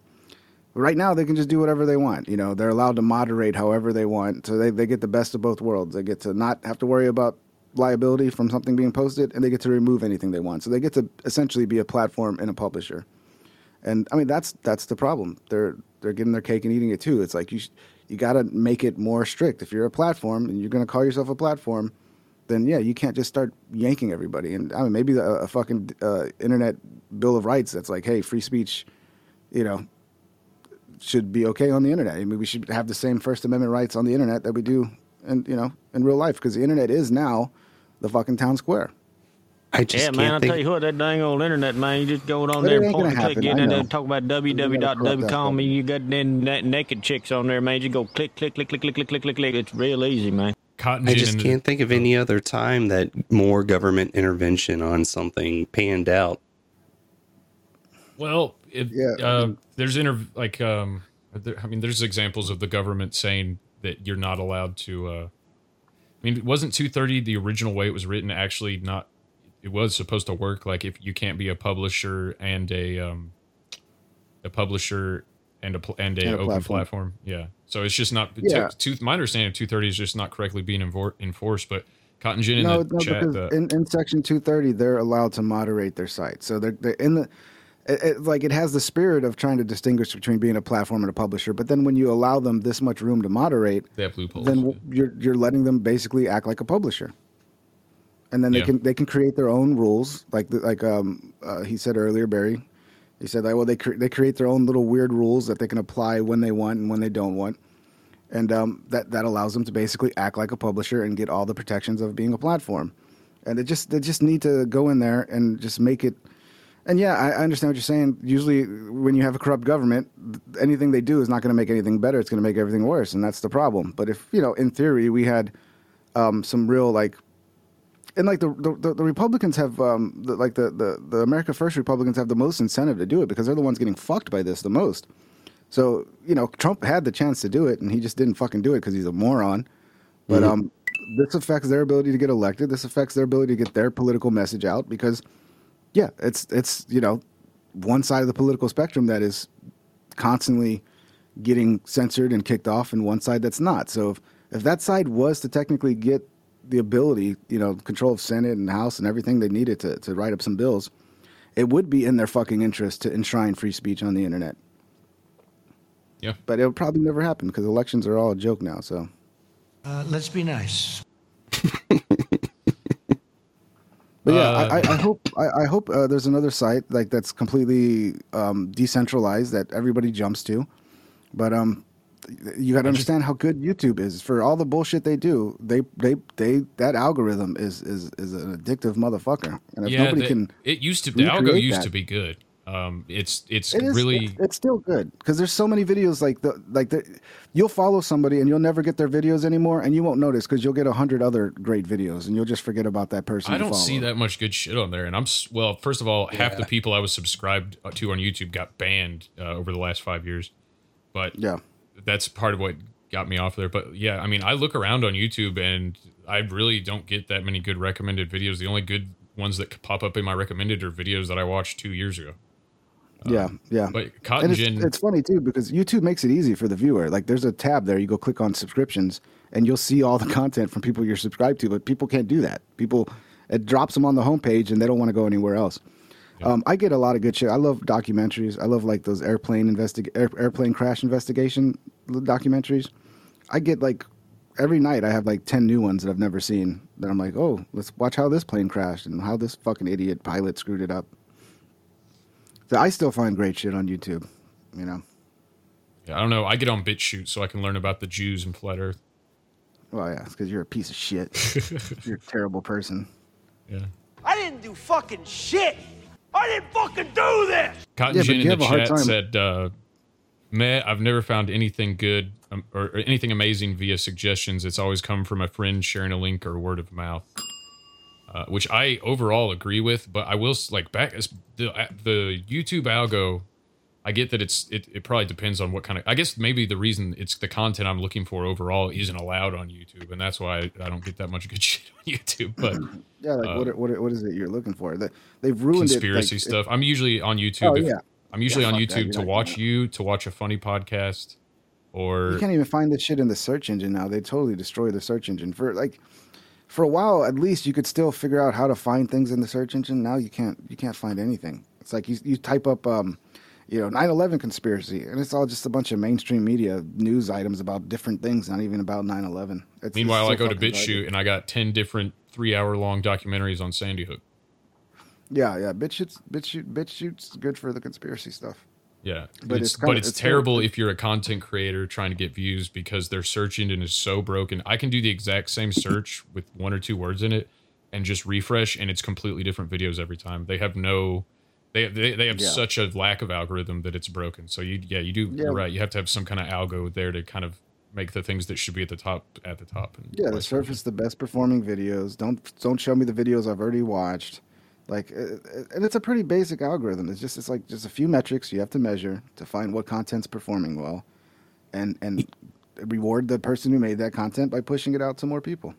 Right now, they can just do whatever they want. You know, they're allowed to moderate however they want, so they, they get the best of both worlds. They get to not have to worry about liability from something being posted, and they get to remove anything they want. So they get to essentially be a platform and a publisher. And I mean, that's that's the problem. They're they're getting their cake and eating it too. It's like you sh- you got to make it more strict. If you're a platform and you're going to call yourself a platform, then yeah, you can't just start yanking everybody. And I mean, maybe a, a fucking uh, internet bill of rights that's like, hey, free speech, you know, should be okay on the internet. I mean, we should have the same First Amendment rights on the internet that we do, and you know, in real life, because the internet is now the fucking town square. I yeah, man, I'll tell you what, that dang old internet, man, you just go on But there and ain't point and click, get in there and talk about gotta corrupt and you got them na- naked chicks on there, man. You go click, click, click, click, click, click, click, click, click. It's real easy, man. Cotton I just can't think of any other time that more government intervention on something panned out. Well, it, uh, there's inter like um, there, I mean, there's examples of the government saying that you're not allowed to. Uh, I mean, it wasn't 230 the original way it was written actually not. It was supposed to work like if you can't be a publisher and a um, a publisher and a pl- and a, And a open platform. platform. Yeah, so it's just not. Yeah. Two, my understanding of 230 is just not correctly being enfor- enforced. But Cotton Gin in no, the no, chat. because uh, in, in Section 230, they're allowed to moderate their site. So they're, they're in the, it, it, like it has the spirit of trying to distinguish between being a platform and a publisher. But then when you allow them this much room to moderate, They have loopholes, Then w- you're you're letting them basically act like a publisher. And then they Yeah. can they can create their own rules, like like um uh, he said earlier, Barry. He said like, well, they cre- they create their own little weird rules that they can apply when they want and when they don't want and um, that that allows them to basically act like a publisher and get all the protections of being a platform. And they just they just need to go in there and just make it. And yeah, I, I understand what you're saying. Usually, when you have a corrupt government, anything they do is not going to make anything better. It's going to make everything worse, and that's the problem. But if you know, in theory, we had um, some real like. And like the the, the Republicans have um, the, like the, the the America First Republicans have the most incentive to do it because they're the ones getting fucked by this the most. So you know, Trump had the chance to do it, and he just didn't fucking do it because he's a moron. But Mhm. um, this affects their ability to get elected. This affects their ability to get their political message out because, yeah, it's it's you know, one side of the political spectrum that is constantly getting censored and kicked off, and one side that's not. So if if that side was to technically get the ability, you know, control of Senate and House and everything they needed to to write up some bills, it would be in their fucking interest to enshrine free speech on the internet. Yeah. But it'll probably never happen because elections are all a joke now. So Uh, let's be nice. But yeah, Uh, I, I, I hope I, I hope uh, there's another site like that's completely um, decentralized that everybody jumps to. But um, you got to understand how good YouTube is for all the bullshit they do. They they they that algorithm is is is an addictive motherfucker, and if yeah, nobody the- can, it used to the algo used that- to be good. Um, it's it's It is really it's, it's still good because there's so many videos like the like the you'll follow somebody and you'll never get their videos anymore, and you won't notice because you'll get a hundred other great videos and you'll just forget about that person. I don't follow. see that much good shit on there, and I'm well. First of all, half the people I was subscribed to on YouTube got banned uh, over the last five years. But yeah, that's part of what got me off there. But yeah, I mean, I look around on YouTube and I really don't get that many good recommended videos. The only good ones that pop up in my recommended are videos that I watched two years ago. Um, yeah, yeah. But Cotton it's, Gin- it's funny too because YouTube makes it easy for the viewer. Like there's a tab there, you go click on subscriptions, and you'll see all the content from people you're subscribed to. But people can't do that. People, it drops them on the homepage, and they don't want to go anywhere else. Um, I get a lot of good shit. I love documentaries. I love like those airplane investig- air, airplane crash investigation documentaries. I get like every night. I have like ten new ones that I've never seen. That I'm like, oh, let's watch how this plane crashed and how this fucking idiot pilot screwed it up. So I still find great shit on YouTube. You know. Yeah, I don't know. I get on BitChute so I can learn about the Jews and flat Earth. Well, yeah, it's because you're a piece of shit. you're a terrible person. Yeah. I didn't do fucking shit. I didn't fucking do this. Cotton Yeah, but Gin you in the chat said, uh, "Meh, I've never found anything good um, or, or anything amazing via suggestions. It's always come from a friend sharing a link or word of mouth." Uh, which I overall agree with, but I will s- like back as the uh, the YouTube algo. I get that it's it, it probably depends on what kind of. I guess maybe the reason it's the content I'm looking for overall isn't allowed on YouTube, and that's why I, don't get that much good shit on YouTube. But Yeah, like uh, what, what what is it you're looking for? That they've ruined conspiracy it. like, stuff. I'm usually on YouTube. Oh, if- yeah. I'm usually Yeah, on. YouTube to watch you, to watch a funny podcast, or You can't even find this shit in the search engine now. They totally destroy the search engine. For like for a while at least you could still figure out how to find things in the search engine. Now you can't you can't find anything. It's like you you type up um you know 9/11 conspiracy and it's all just a bunch of mainstream media news items about different things, not even about 9/11. Meanwhile it's I go to BitChute and I got ten different three hour long documentaries on Sandy Hook. Yeah, yeah, BitChute's BitChute BitChute's good for the conspiracy stuff. Yeah, But it's it's, but it's, it's terrible if you're a content creator trying to get views because their search engine is so broken. I can do the exact same search with one or two words in it and just refresh, and it's completely different videos every time. They have no, they they, they have Yeah. such a lack of algorithm that it's broken. So you yeah you do Yeah. you're right. You have to have some kind of algo there to kind of make the things that should be at the top at the top. And Yeah, the surface the best performing videos. Don't don't show me the videos I've already watched. Like, uh, uh, and it's a pretty basic algorithm. It's just it's like just a few metrics you have to measure to find what content's performing well, and and reward the person who made that content by pushing it out to more people.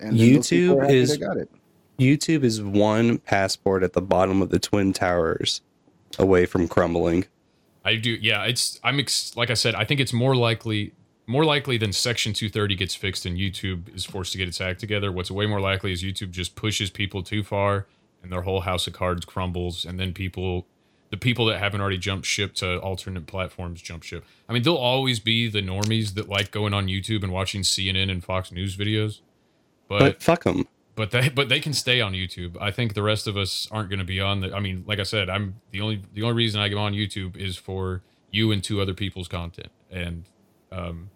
And then those people YouTube is they got it. YouTube is one passport at the bottom of the twin towers away from crumbling. I do. Yeah, it's. I'm ex- like I said. I think it's more likely, more likely than Section 230 gets fixed and YouTube is forced to get its act together. What's way more likely is YouTube just pushes people too far and their whole house of cards crumbles, and then people, the people that haven't already jumped ship to alternate platforms jump ship. I mean, there'll always be the normies that like going on YouTube and watching CNN and Fox News videos, But, but fuck them. But they but they can stay on YouTube. I think the rest of us aren't going to be on the. I mean, like I said, I'm the only the only reason I go on YouTube is for you and two other people's content, and um,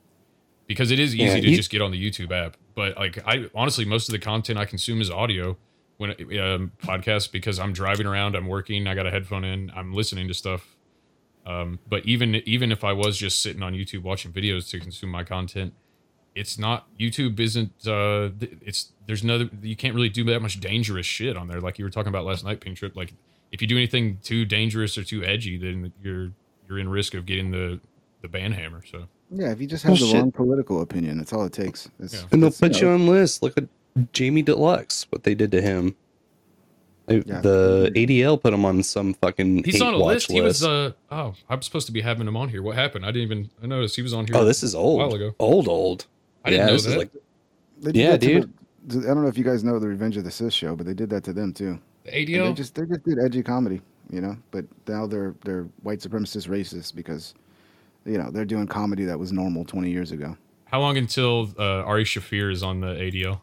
because it is easy Yeah, to you- just get on the YouTube app. But like I honestly, most of the content I consume is audio when um, podcasts because I'm driving around, I'm working, I got a headphone in, I'm listening to stuff. Um, but even even if I was just sitting on YouTube watching videos to consume my content, it's not YouTube isn't uh it's there's no you can't really do that much dangerous shit on there like you were talking about last night ping trip like if you do anything too dangerous or too edgy then you're you're in risk of getting the the ban hammer so Yeah, if you just have the Bullshit. wrong political opinion, that's all it takes. It's, And they'll it's, put know, you on lists. Look at Jamie Deluxe, what they did to him. Yeah. The ADL put him on some fucking he's on a watch list he was uh oh i'm supposed to be having him on here what happened i didn't even i noticed he was on here oh, this is old. a old. while ago Old, old. I didn't yeah, know that. like They did Yeah, that dude. the- I don't know if you guys know the Revenge of the Cis show, but they did that to them too. the And ADL They just they just did edgy comedy, you know. But now they're they're white supremacist racists because, you know, they're doing comedy that was normal 20 years ago. how long until uh ari shaffir is on the adl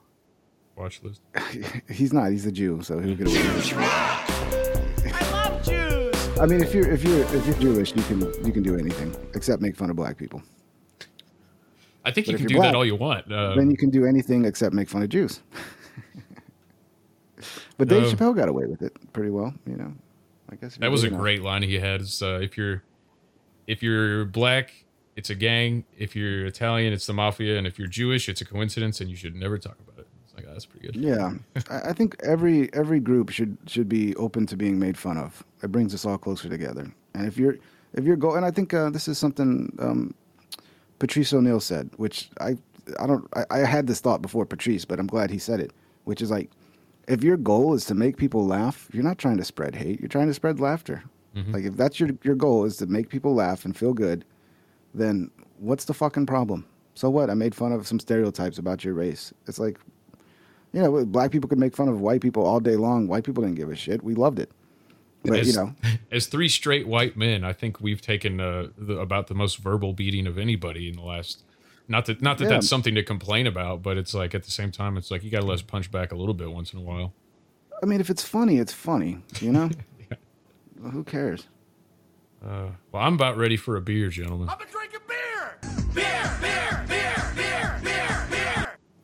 watch list He's not. He's a Jew, so he'll get away with it. I love Jews. I mean, if you're if you're if you're Jewish, you can you can do anything except make fun of black people. I think But you can do that all you want uh, then you can do anything except make fun of Jews. but Dave Oh. Chappelle got away with it pretty well, you know. I guess That was a great line he had. Is, uh, if you're if you're black, it's a gang. If you're Italian, it's the mafia, and if you're Jewish, it's a coincidence, and you should never talk about it. It's like oh, that's pretty good. Yeah, I, I think every every group should should be open to being made fun of. It brings us all closer together. And if you're if you're go, and I think uh, this is something um, Patrice O'Neill said, which I I don't I, I had this thought before Patrice, but I'm glad he said it, which is like, if your goal is to make people laugh, you're not trying to spread hate. You're trying to spread laughter. Mhm. Like if that's your your goal is to make people laugh and feel good, then what's the fucking problem? So what? I made fun of some stereotypes about your race. It's like, you know, black people could make fun of white people all day long. White people didn't give a shit. We loved it. But as, you know, as three straight white men, I think we've taken uh, the, about the most verbal beating of anybody in the last. Not that not that Yeah. that's something to complain about, but it's like at the same time, it's like you got to let us punch back a little bit once in a while. I mean, if it's funny, it's funny. You know, Well, who cares? Uh, well, I'm about ready for a beer, gentlemen. I'm a drinking beer.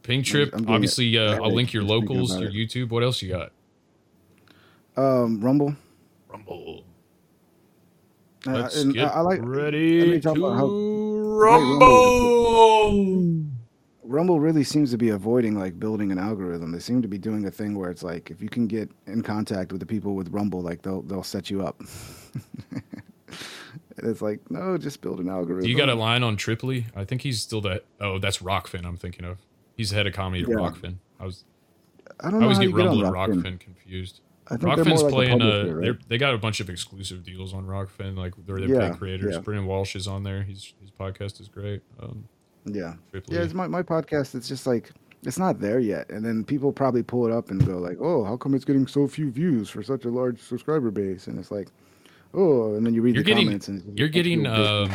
Ping trip. I'm doing Obviously, it. uh, Yeah, I'll link your locals, about your. YouTube. What else you got? Um, Rumble. Rumble. Uh, Let's and get I, I like. ready to Rumble rumble. Rumble really seems to be avoiding like building an algorithm. They seem to be doing a thing where it's like if you can get in contact with the people with Rumble, like they'll they'll set you up. and it's like no, just build an algorithm. You got a line on Tripoli? I think he's still that. Oh, that's Rokfin. I'm thinking of. He's the head of comedy at Yeah. Rokfin. I was. I don't know always how get you get Rumble and Rokfin. Rokfin confused. I think Rokfin's like a playing. Uh, publisher, right? they got a bunch of exclusive deals on Rokfin. Like they're they Yeah, pay creators. yeah. Brennan Walsh is on there. He's his podcast is great. Um, Yeah. Yeah, it's my, my podcast. It's just like it's not there yet, and then people probably pull it up and go like, "Oh, how come it's getting so few views for such a large subscriber base?" And it's like, "Oh," and then you read you're the getting comments, and you're getting um,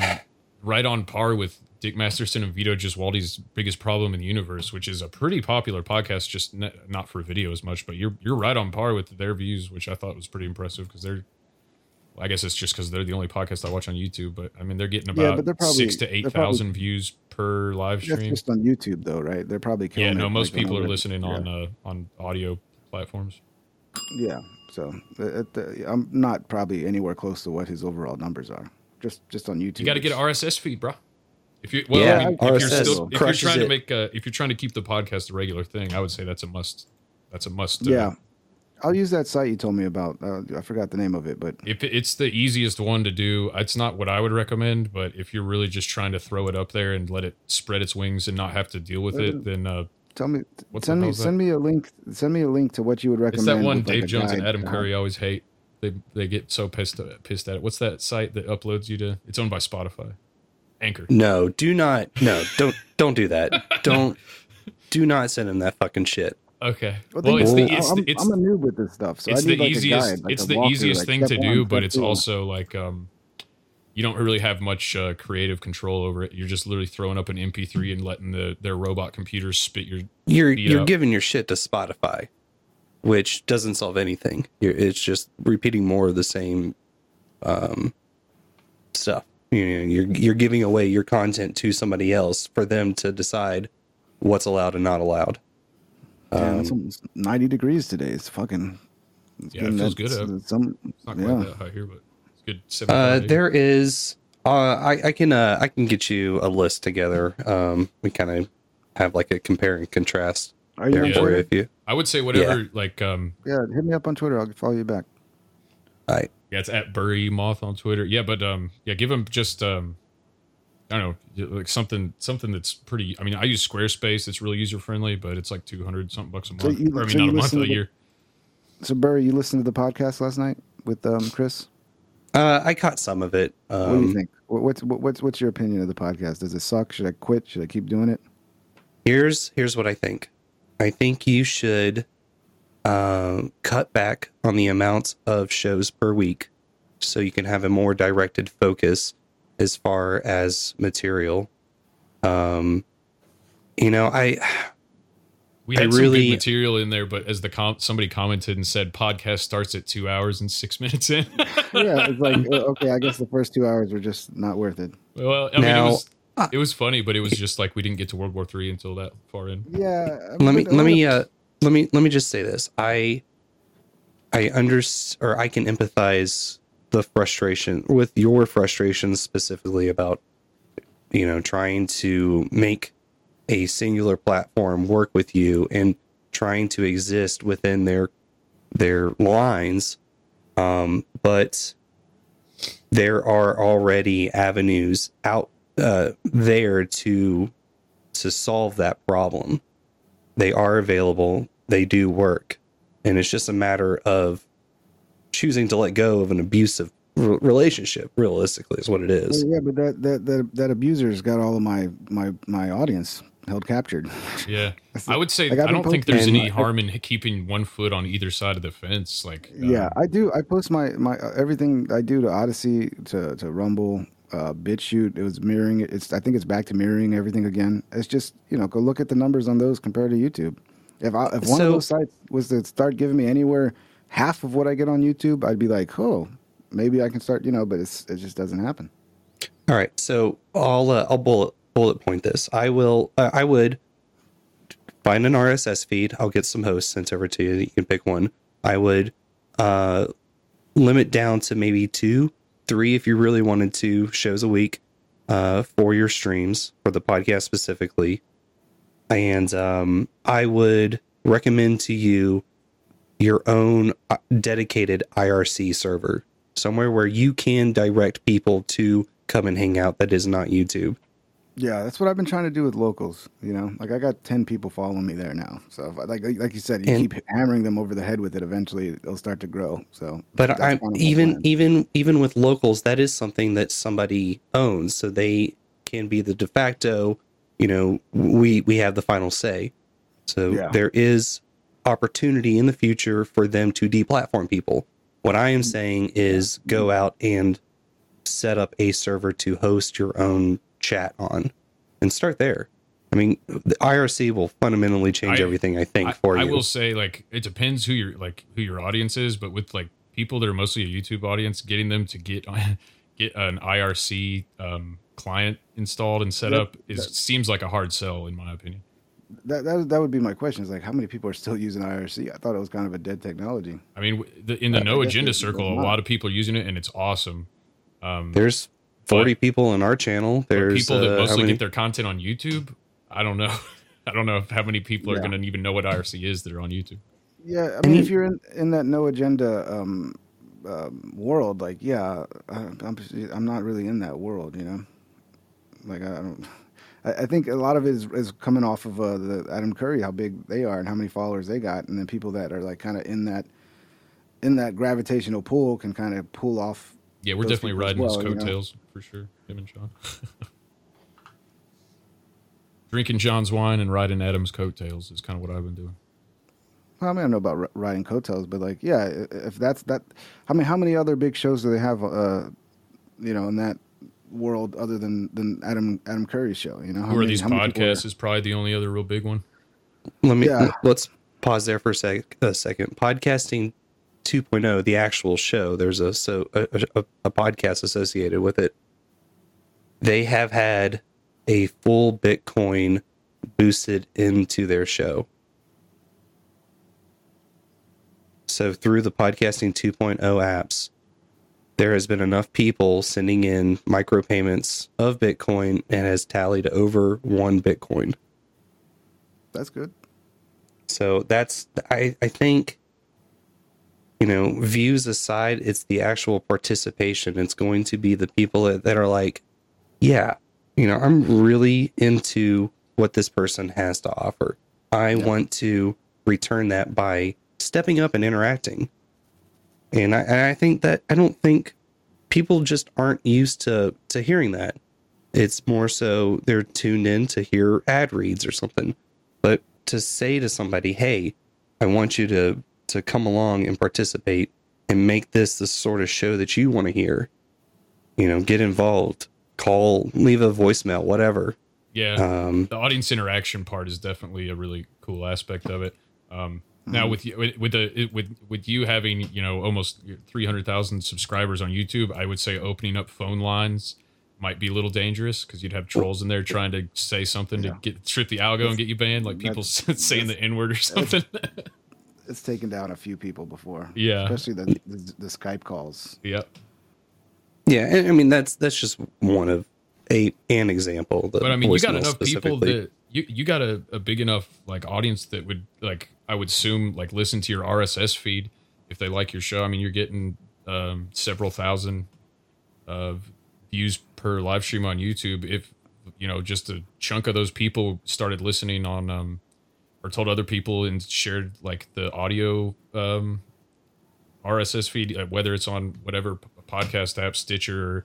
right on par with Dick Masterson and Vito Gesualdi's biggest problem in the universe, which is a pretty popular podcast, just n- not for video as much. But you're you're right on par with their views, which I thought was pretty impressive because they're. well, I guess it's just because they're the only podcast I watch on YouTube, but I mean they're getting about but they're probably- six to eight thousand views per live That's stream. just on YouTube, though, right? They're probably Yeah, no, most like, people are listening yeah. on uh, on audio platforms. Yeah, so uh, uh, I'm not probably anywhere close to what his overall numbers are. Just just on YouTube. You got to get an RSS feed, bro. If you well, Yeah, I mean, if you're still if you're trying to make uh, if you're trying to keep the podcast a regular thing, I would say that's a must. That's a must. uh, Yeah, I'll use that site you told me about. Uh, I forgot the name of it, but If it's the easiest one to do, it's not what I would recommend. But if you're really just trying to throw it up there and let it spread its wings and not have to deal with it, then uh, tell me, send me, that? send me a link. Send me a link to what you would recommend. it's that one like, Dave a Jones and Adam Curry always hate. They they get so pissed pissed at it. What's that site that uploads you to? It's owned by Spotify. Anchor. No, do not. No, don't don't do that. Don't do not send him that fucking shit. Okay. Well, Well, it's the it. it's, I'm, it's I'm a noob with this stuff, so it's I need the like easiest. guide, like it's the easiest like thing to do, but it's two. also like um, you don't really have much uh, creative control over it. You're just literally throwing up an MP3 and letting the their robot computers spit your You're you're up. giving your shit to Spotify, which doesn't solve anything. You're, it's just repeating more of the same um, stuff. You know, you're you're giving away your content to somebody else for them to decide what's allowed and not allowed. Damn, Um, it's almost 90 degrees today. It's fucking. It's Yeah, it getting feels good out. Some, It's not quite yeah. that high here, but it's good. Uh, there is. Uh, I I can uh I can get you a list together. Um, we kind of have like a compare and contrast. Are you there on for Twitter? if you? I would say whatever. Like um, Yeah, hit me up on Twitter. I'll follow you back. I yeah, it's at Bury Moth on Twitter. Yeah, but um, yeah, give them just um, I don't know, like something something that's pretty. I mean, I use Squarespace. It's really user friendly, but it's like two hundred something bucks a month. So you- or, I mean, so not a month, listen a the- year. So, Burry, you listened to the podcast last night with um, Chris? Uh, I caught some of it. Um, what do you think? What's what, what's what's your opinion of the podcast? Does it suck? Should I quit? Should I keep doing it? Here's here's what I think. I think you should um, cut back on the amounts of shows per week, so you can have a more directed focus as far as material. Um, you know, I We I had some really- good material in there, but as the com- somebody commented and said, podcast starts at two hours and six minutes in. yeah, it's like uh, okay. I guess the first two hours were just not worth it. well, I mean, Now- it was it was funny, but it was just like we didn't get to World War Three until that far in. Yeah. I let me let me uh let me let me just say this. I i under or i can empathize the frustration with your frustration specifically about you know trying to make a singular platform work with you and trying to exist within their their lines. Um but there are already avenues out uh, there to to solve that problem they are available they do work and it's just a matter of choosing to let go of an abusive r- relationship. Realistically, is what it is. Well, yeah, but that that that that abuser's got all of my my my audience held captured. Yeah, I would say Like, I've I been don't think there's any And- harm in keeping one foot on either side of the fence. Like, uh, yeah, I do. I post my my uh, everything I do to Odysee to to Rumble, uh, BitChute. It was mirroring it. It's I think it's back to mirroring everything again. It's just you know go look at the numbers on those compared to YouTube. If I, if one So- of those sites was to start giving me anywhere half of what I get on YouTube, I'd be like, oh, maybe I can start. You know, but it's it just doesn't happen. All right, so I'll uh, I'll bullet bullet point this. I will uh, I would find an RSS feed. I'll get some hosts sent over to you. You can pick one. I would uh, limit down to maybe two, three if you really wanted to shows a week uh, for your streams for the podcast specifically. And um, I would recommend to you your own uh, dedicated IRC server, somewhere where you can direct people to come and hang out that is not YouTube. Yeah, that's what I've been trying to do with locals. You know, like I got ten people following me there now. So, if I, like like you said, you And- keep hammering them over the head with it. Eventually, they'll start to grow. So, But I'm one of my even plans. even even with locals, that is something that somebody owns, so they can be the de facto. You know, we we have the final say. So Yeah. there is opportunity in the future for them to deplatform people. What I am saying is go out and set up a server to host your own chat on, and start there. I mean, the IRC will fundamentally change I- everything. I think I, for I you. will say like it depends who your like who your audience is, but with like people that are mostly a YouTube audience, getting them to get on, get an IRC um, client installed and set Yep. up is seems like a hard sell in my opinion. that, that that would be my question. Is like, how many people are still using IRC? I thought it was kind of a dead technology. I mean, the, in the I- I no guess agenda circle, a lot of people are using it, and it's awesome. Um, There's 40 people in our channel. but There's people that uh, mostly many- get their content on YouTube. I don't know. I don't know if how many people are going to even know what IRC is that are on YouTube. Yeah, I mean, if you're in, in that no agenda um, um, world, like, yeah, I, I'm I'm not really in that world, you know. Like, I don't. I, I think a lot of it is, is coming off of uh, the Adam Curry, how big they are and how many followers they got, and then people that are like kind of in that in that gravitational pull can kind of pull off. Yeah, we're definitely people as riding his well, you know? coattails for sure. Him and Sean. Drinking John's wine and riding Adam's coattails is kind of what I've been doing. Well, I mean, I don't know about ri- riding coattails, but like, yeah, if that's that, I mean, how many other big shows do they have, uh, you know, in that world other than than Adam Adam Curry's show? You know, how Who are many- these how many are- podcasts? Is probably the only other real big one. Let me Yeah. let's pause there for a, sec, a second. Podcasting 2.0, the actual show. There's a so a, a, a podcast associated with it. They have had a full Bitcoin boosted into their show. So through the podcasting 2.0 apps, there has been enough people sending in micropayments of Bitcoin and has tallied over one Bitcoin. That's good. So that's I I think you know views aside, it's the actual participation. It's going to be the people that, that are like, yeah, you know, I'm really into what this person has to offer. I want to return that by stepping up and interacting. And I, and I think that I don't think people just aren't used to to hearing that. It's more so they're tuned in to hear ad reads or something. But to say to somebody, "Hey, I want you to to come along and participate and make this the sort of show that you want to hear," you know, get involved, call, leave a voicemail, whatever. Yeah, Um, the audience interaction part is definitely a really cool aspect of it. Um, now Mhm. with you, with- with the with with you having you know almost three hundred thousand subscribers on YouTube, I would say opening up phone lines might be a little dangerous because you'd have trolls in there trying to say something to get trip the algo and get you banned, like people saying the n word or something. It's taken down a few people before. Yeah. especially the the, the Skype calls. Yep. Yeah, and I mean that's that's just one of a an example. But I mean, you got enough people that you you got a, a big enough like audience that would like I would assume like listen to your RSS feed if they like your show. I mean, you're getting um, several thousand uh, views per live stream on YouTube. If you know, just a chunk of those people started listening on um, or told other people and shared like the audio um, RSS feed, uh, whether it's on whatever p- podcast app, Stitcher or,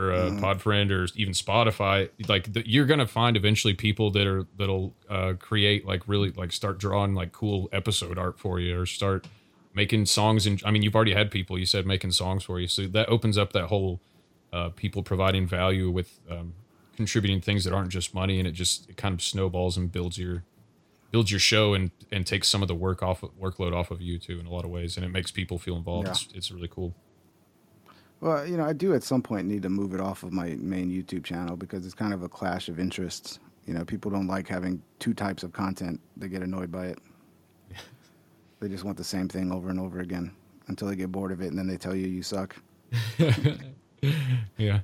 or uh, Mhm. Podfriend or even Spotify, like the, you're gonna find eventually people that are that'll uh, create like really like start drawing like cool episode art for you or start making songs. And I mean, you've already had people you said making songs for you, so that opens up that whole uh, people providing value with um, contributing things that aren't just money, and it just it kind of snowballs and builds your builds your show and and takes some of the work off workload off of you too in a lot of ways, and it makes people feel involved. Yeah. It's, it's really cool. Well, you know, I do at some point need to move it off of my main YouTube channel because it's kind of a clash of interests. You know, people don't like having two types of content. They get annoyed by it. they just want the same thing over and over again until they get bored of it and then they tell you you suck. yeah,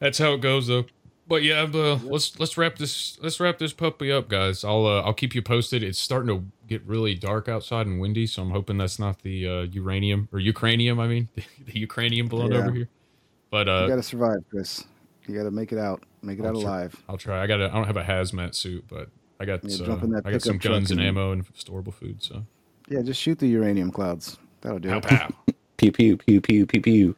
that's how it goes though. But yeah, uh, let's let's wrap this let's wrap this puppy up, guys. I'll uh, I'll keep you posted. It's starting to get really dark outside and windy, so I'm hoping that's not the uh, uranium or Ukrainium. I mean, the Ukrainium blowing Yeah. over here. But uh, you got to survive, Chris. You got to make it out. Make it I'll out try- alive. I'll try. I got. I don't have a hazmat suit, but I got. Yeah, uh, that I got some guns and and- ammo and storable food. So Yeah, just shoot the uranium clouds. That'll do Pow, it. Pew pew pew pew pew pew.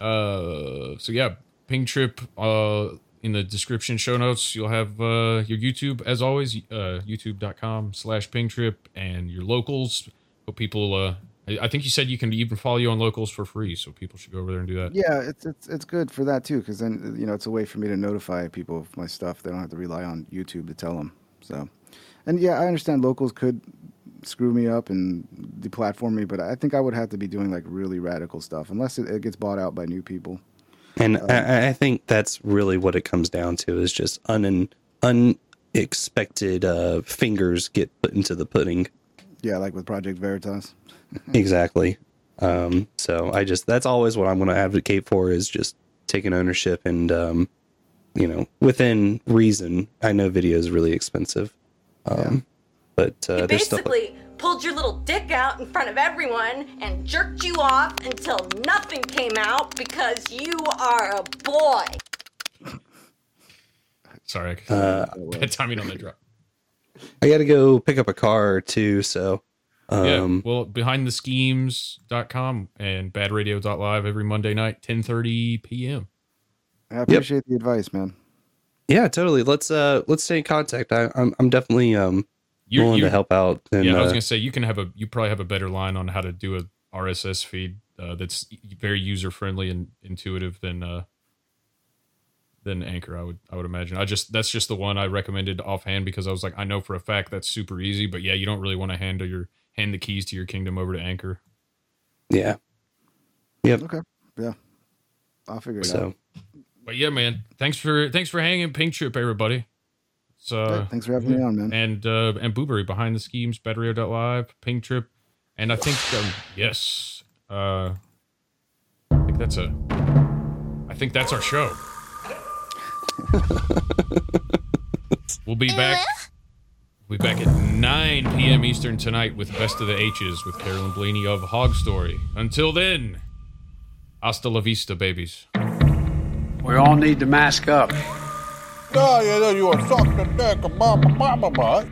Uh, so yeah, Ping Trip. Uh, in the description show notes, you'll have uh your YouTube as always. Uh, YouTube.com slash Ping Trip and your locals. Hope people. Uh, I I think you said you can even follow you on locals for free, so people should go over there and do that. Yeah, it's it's it's good for that too, because then you know it's a way for me to notify people of my stuff. They don't have to rely on YouTube to tell them. So, and yeah, I understand locals could screw me up and deplatform me, but I think I would have to be doing like really radical stuff, unless it, it gets bought out by new people. And Um, I, I think that's really what it comes down to is just un, unexpected uh, fingers get put into the pudding. Yeah, like with Project Veritas. exactly. Um, so I just that's always what I'm going to advocate for is just taking ownership and um, you know within reason. I know video is really expensive, um, but uh, He there's stuff. Like, basically pulled your little dick out in front of everyone and jerked you off until nothing came out because you are a boy. Sorry, Uh, bad timing on the drop. I got to go pick up a car too. So um, yeah, well, behindtheschemes.com and badradio.live every Monday night, 10:30 p.m. I appreciate the advice, man. Yeah, totally. Let's uh let's stay in contact. I, I'm I'm definitely um You're- willing you're- to help out. And, yeah, I was uh, gonna say you can have a you probably have a better line on how to do a RSS feed uh, that's very user friendly and intuitive than uh, than Anchor. I would I would imagine. I just that's just the one I recommended offhand because I was like I know for a fact that's super easy, but yeah, you don't really want to hand your hand the keys to your kingdom over to Anchor. yeah. Yep. Okay. Yeah. I'll figure it So out. But yeah, man, thanks for thanks for hanging Ping Trip, everybody. So Yeah, thanks for having me on, man. And uh and Boo-Bury behind the schemes, Live, Ping Trip, and I think um, yes, uh, I think that's a, I think that's our show. we'll be back. We'll be back at 9 p.m. Eastern tonight with Best of the H's with Carolyn Blaney of Hog Story. Until then, hasta la vista, babies. We all need to mask up. Oh, yeah, you are sucking dick, mama, mama, butt.